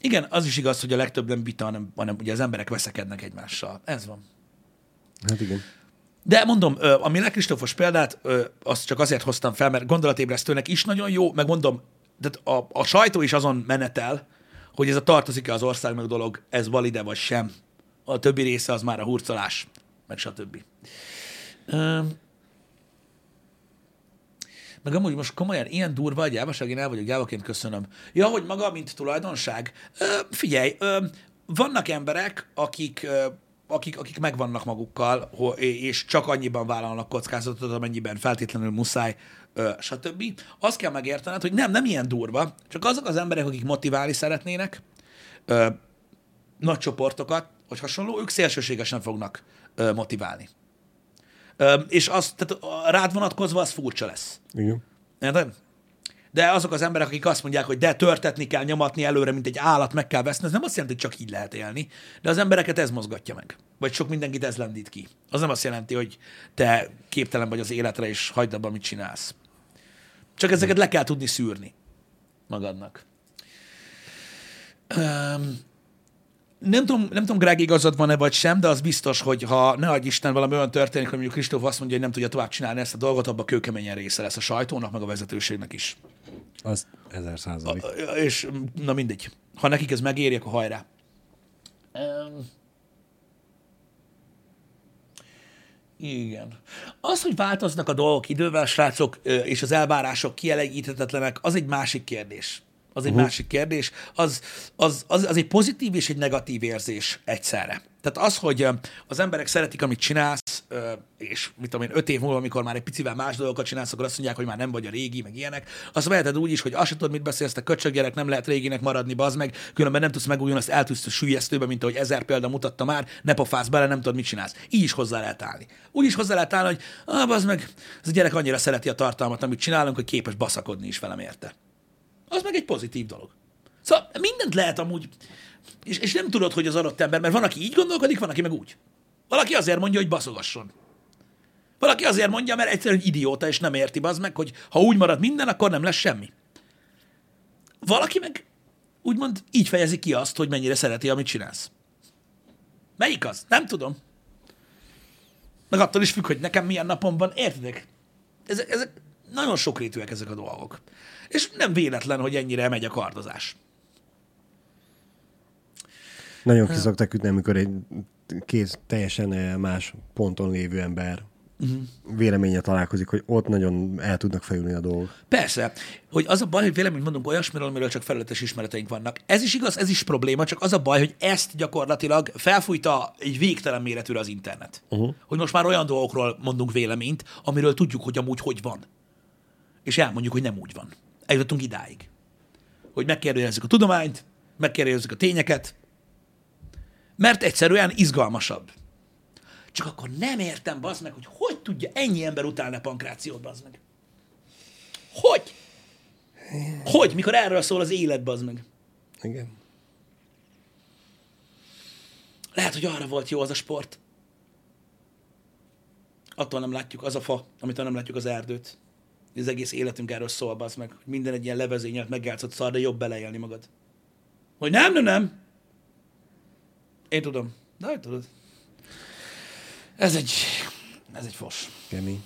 S1: Igen, az is igaz, hogy a legtöbb nem vita, hanem, hanem ugye az emberek veszekednek egymással. Ez van.
S2: hát igen.
S1: De mondom, a Milán Kristófos példát, azt csak azért hoztam fel, mert gondolatébresztőnek is nagyon jó, meg mondom, tehát a, a sajtó is azon menetel, hogy ez a tartozik-e az országnak dolog, ez valide vagy sem. A többi része az már a hurcolás, meg stb. Meg amúgy most komolyan ilyen durva a gyávaság, én el vagyok gyávaként köszönöm. Ja, hogy maga, mint tulajdonság? Ö, figyelj, ö, vannak emberek, akik, ö, akik, akik megvannak magukkal, és csak annyiban vállalnak kockázatot, amennyiben feltétlenül muszáj, ö, stb. Azt kell megértened, hogy nem, nem ilyen durva, csak azok az emberek, akik motiválni szeretnének, ö, nagy csoportokat, vagy hasonló, ők szélsőségesen fognak ö, motiválni. És az, tehát rád vonatkozva az furcsa lesz.
S2: igen.
S1: Érted? De azok az emberek, akik azt mondják, hogy de törtetni kell, nyomatni előre, mint egy állat, meg kell veszni, ez nem azt jelenti, hogy csak így lehet élni, de az embereket ez mozgatja meg. Vagy sok mindenkit ez lendít ki. Az nem azt jelenti, hogy te képtelen vagy az életre, és hagyd abban, mit csinálsz. Csak ezeket le kell tudni szűrni magadnak. Um, nem tudom, nem tudom, Greg igazad van-e vagy sem, de az biztos, hogy ha ne adj Isten valami olyan történik, hogy mondjuk Kristóf azt mondja, hogy nem tudja tovább csinálni ezt a dolgot, abban kőkeményen része lesz a sajtónak, meg a vezetőségnek is.
S2: Az ezer százalék.
S1: És na mindegy. Ha nekik ez megéri, akkor hajrá. Um, igen. Az, hogy változnak a dolgok idővel, srácok, és az elvárások kielégíthetetlenek, az egy másik kérdés. Az egy uh-huh. másik kérdés. Az, az, az, az egy pozitív és egy negatív érzés egyszerre. Tehát az, hogy az emberek szeretik, amit csinálsz, és mit tudom én, öt év múlva, amikor már egy picivel más dolgokat csinálsz, akkor azt mondják, hogy már nem vagy a régi, meg ilyenek. Azt veheted úgy is, hogy azt tudod, mit beszélsz, te köcsöggyerek, nem lehet réginek maradni, bazd meg, különben nem tudsz megújulni, azt eltűnsz a sülyeztőbe, mint ahogy ezer példa mutatta már, ne pofász bele, nem tudod, mit csinálsz. Így is hozzá lehet állni. Úgy is hozzá lehet állni, hogy ah, bazd meg, ez a gyerek annyira szereti a tartalmat, amit csinálunk, hogy képes baszakodni is velem érte. Az meg egy pozitív dolog. Szóval mindent lehet amúgy, és, és nem tudod, hogy az adott ember, mert van, aki így gondolkodik, van, aki meg úgy. Valaki azért mondja, hogy baszogasson. Valaki azért mondja, mert egyszerűen idióta, és nem érti az meg, hogy ha úgy marad minden, akkor nem lesz semmi. Valaki meg úgymond így fejezi ki azt, hogy mennyire szereti, amit csinálsz. Melyik az? Nem tudom. Meg attól is függ, hogy nekem milyen napom van, értedek? Ezek, ezek nagyon sokrétűek ezek a dolgok. És nem véletlen, hogy ennyire megy a kardozás.
S2: Nagyon kiszoktak ütni, amikor egy két teljesen más ponton lévő ember uh-huh. véleménye találkozik, hogy ott nagyon el tudnak fejülni a dolgok.
S1: Persze, hogy az a baj, hogy véleményt mondunk olyasmiről, amiről csak felületes ismereteink vannak. Ez is igaz, ez is probléma, csak az a baj, hogy ezt gyakorlatilag felfújta egy végtelen méretűre az internet. Uh-huh. Hogy most már olyan dolgokról mondunk véleményt, amiről tudjuk, hogy amúgy hogy van. És elmondjuk, hogy nem úgy van. Eljutottunk idáig. Hogy megkérdezzük a tudományt, megkérdezzük a tényeket, mert egyszerűen izgalmasabb. Csak akkor nem értem, bazd meg, hogy hogy tudja ennyi ember utálni a pankrációt, bazd meg. Hogy? Hogy? Mikor erről szól az élet, bazd meg.
S2: Igen.
S1: Lehet, hogy arra volt jó az a sport. Attól nem látjuk az a fa, amitől nem látjuk az erdőt. Az egész életünk erről szól, bazd meg, hogy minden egy ilyen levezényelt, megjátszott szar, de jobb beleélni magad. Hogy nem, nem, nem. Én tudom. De hogy tudod? Ez egy, ez egy fos.
S2: Kemény.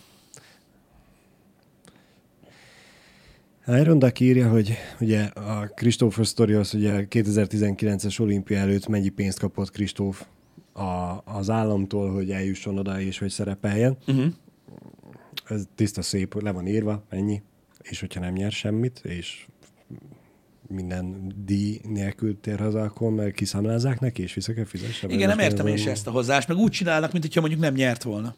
S2: Iron Duck írja, hogy ugye a Christopher Story az ugye 2019-es olimpia előtt mennyi pénzt kapott Kristóf a, az államtól, hogy eljusson oda és hogy szerepeljen. Uh-huh. Ez tiszta szép, le van írva, ennyi. És hogyha nem nyer semmit, és minden díj nélkül tér haza, akkor meg kiszámlázzák neki, és vissza kell fizetni.
S1: Igen, nem értem én se ezt a hozzást, meg úgy csinálnak, mint hogyha mondjuk nem nyert volna.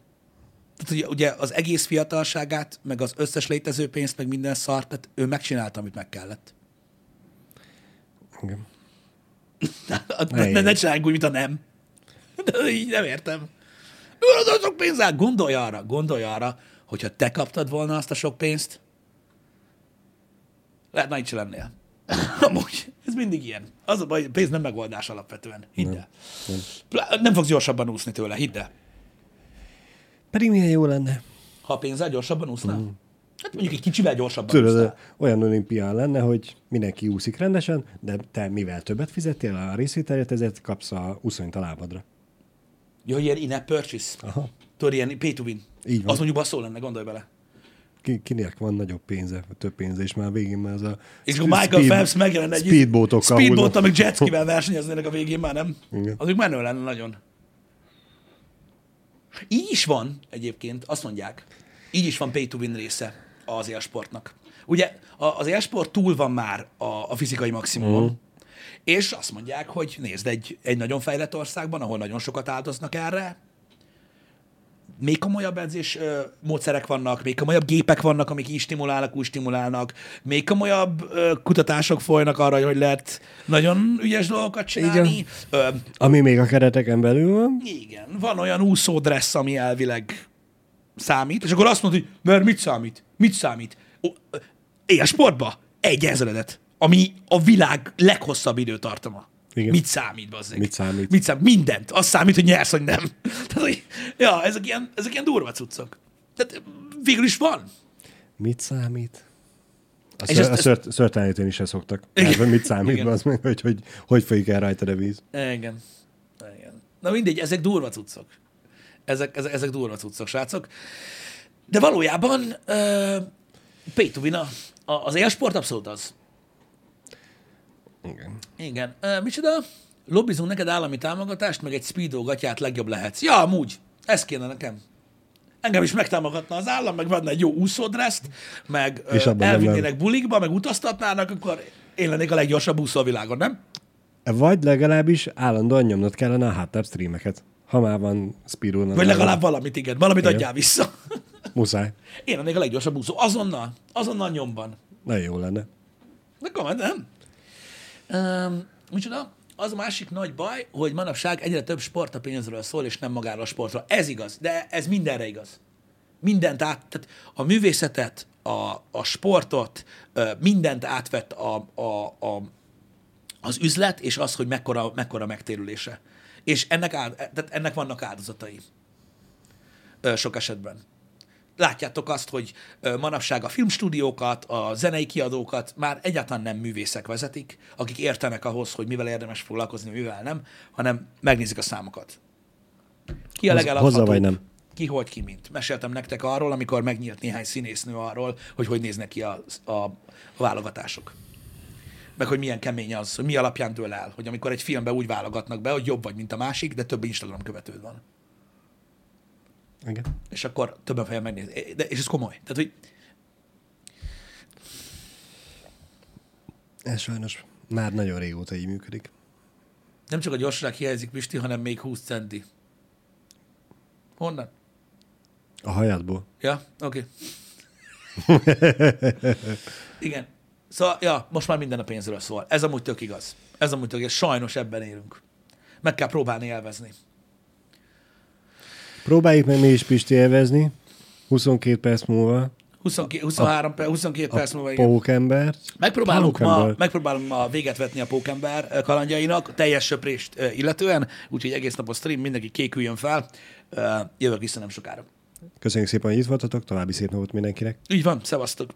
S1: Tehát ugye, ugye az egész fiatalságát, meg az összes létező pénzt, meg minden szart, tehát ő megcsinálta, amit meg kellett.
S2: Igen. [laughs]
S1: ne, ne, ne csináljunk úgy, mint a nem. De így nem értem. Ő az sok pénzzel, gondolj arra, gondolj arra, hogyha te kaptad volna azt a sok pénzt, lehet, na itt lennél. [laughs] Amúgy, ez mindig ilyen. Az a baj, pénz nem megoldás alapvetően. Hidd el. Nem, nem. nem fogsz gyorsabban úszni tőle, hidd el.
S2: Pedig milyen jó lenne.
S1: Ha a pénzzel gyorsabban úsznál? Mm. Hát mondjuk egy kicsivel gyorsabban
S2: Tudod, úsznál. olyan olimpián lenne, hogy mindenki úszik rendesen, de te mivel többet fizettél a részvételért, ezért kapsz a uszonyt a lábadra.
S1: Jó, ilyen in purchase. Aha. Tudod, ilyen pay to win. Így van. Az mondjuk basszó lenne, gondolj bele
S2: ki, kinek van nagyobb pénze, több pénze, és már végén már az a...
S1: És akkor Michael speed, Phelps megjelen egy...
S2: Speedboatokkal.
S1: Speedboattal, meg jetskivel versenyeznének a végén már, nem? Igen. Az menő lenne nagyon. Így is van egyébként, azt mondják, így is van pay to win része az élsportnak. Ugye az élsport túl van már a, a fizikai maximumon, uh-huh. és azt mondják, hogy nézd, egy, egy nagyon fejlett országban, ahol nagyon sokat áldoznak erre, még komolyabb edzés ö, módszerek vannak, még komolyabb gépek vannak, amik így stimulálnak, úgy stimulálnak, még komolyabb ö, kutatások folynak arra, hogy lehet nagyon ügyes dolgokat csinálni. Ö,
S2: ami még a kereteken belül van.
S1: Igen, van olyan úszódressz, ami elvileg számít, és akkor azt mondod, hogy mert mit számít? Mit számít? ilyen sportba egy ezredet, ami a világ leghosszabb időtartama.
S2: Igen.
S1: Mit számít, bazzeg?
S2: Mit számít?
S1: Mit számít? Mindent. Az számít, hogy nyersz, vagy nem. [laughs] Tehát, hogy, ja, ezek ilyen, ezek ilyen durva cuccok. Tehát végül is van.
S2: Mit számít? A,
S1: És
S2: ször,
S1: ezt-
S2: a
S1: ezt-
S2: szört, szörtelenítőn is se szoktak.
S1: Igen.
S2: Mit számít,
S1: Igen.
S2: az meg, hogy, hogy hogy folyik el rajta a víz.
S1: Igen. Igen. Na mindegy, ezek durva cuccok. Ezek, ezek, ezek durva cuccok, srácok. De valójában uh, pay to win az élsport abszolút az.
S2: Igen.
S1: Igen. Uh, micsoda? Lobbizunk neked állami támogatást, meg egy speedo gatyát legjobb lehetsz. Ja, amúgy. Ez kéne nekem. Engem is megtámogatna az állam, meg adna egy jó úszódreszt, meg
S2: És abban
S1: elvinnének bulikba, meg utaztatnának, akkor én lennék a leggyorsabb úszó a világon, nem?
S2: Vagy legalábbis állandóan nyomnod kellene a háttább streameket. Ha már van Spirulnak.
S1: Vagy legalább valamit, igen. Valamit
S2: Igen.
S1: adjál vissza. [laughs]
S2: Muszáj.
S1: Én lennék a leggyorsabb úszó. Azonnal. Azonnal nyomban.
S2: Nagyon jó lenne.
S1: De komolyan, nem? Um, micsoda? Az a másik nagy baj, hogy manapság egyre több sport a pénzről szól, és nem magáról a sportról. Ez igaz, de ez mindenre igaz. Mindent át, tehát a művészetet, a, a sportot, mindent átvett a, a, a, az üzlet, és az, hogy mekkora, mekkora megtérülése. És ennek, áld, tehát ennek vannak áldozatai. Sok esetben. Látjátok azt, hogy manapság a filmstúdiókat, a zenei kiadókat már egyáltalán nem művészek vezetik, akik értenek ahhoz, hogy mivel érdemes foglalkozni, mivel nem, hanem megnézik a számokat. Ki a legeladhatóbb?
S2: hozza vagy nem?
S1: Ki, hogy, ki, mint. Meséltem nektek arról, amikor megnyílt néhány színésznő arról, hogy hogy néznek ki a, a, a válogatások. Meg hogy milyen kemény az, hogy mi alapján dől el, hogy amikor egy filmbe úgy válogatnak be, hogy jobb vagy, mint a másik, de több Instagram követőd van.
S2: Igen.
S1: És akkor többen fogják megnézni. De, és ez komoly. Tehát, hogy
S2: Ez sajnos már nagyon régóta így működik.
S1: nem csak a gyorsaság hiányzik, Pisti, hanem még 20 centi. Honnan?
S2: A hajadból.
S1: Ja, oké. [laughs] Igen. Szóval, ja, most már minden a pénzről szól. Ez amúgy tök igaz. Ez amúgy tök igaz. Sajnos ebben élünk. Meg kell próbálni élvezni.
S2: Próbáljuk meg mi is Pisti élvezni. 22 perc múlva
S1: 22, 23 perc, 22 perc múlva, igen.
S2: pókember.
S1: Megpróbálunk ma,
S2: Pókember.
S1: megpróbálunk ma véget vetni a Pókember kalandjainak, teljes söprést illetően, úgyhogy egész napos stream, mindenki kéküljön fel. Jövök vissza nem sokára.
S2: Köszönjük szépen, hogy itt voltatok, további szép napot mindenkinek.
S1: Így van, szevasztok!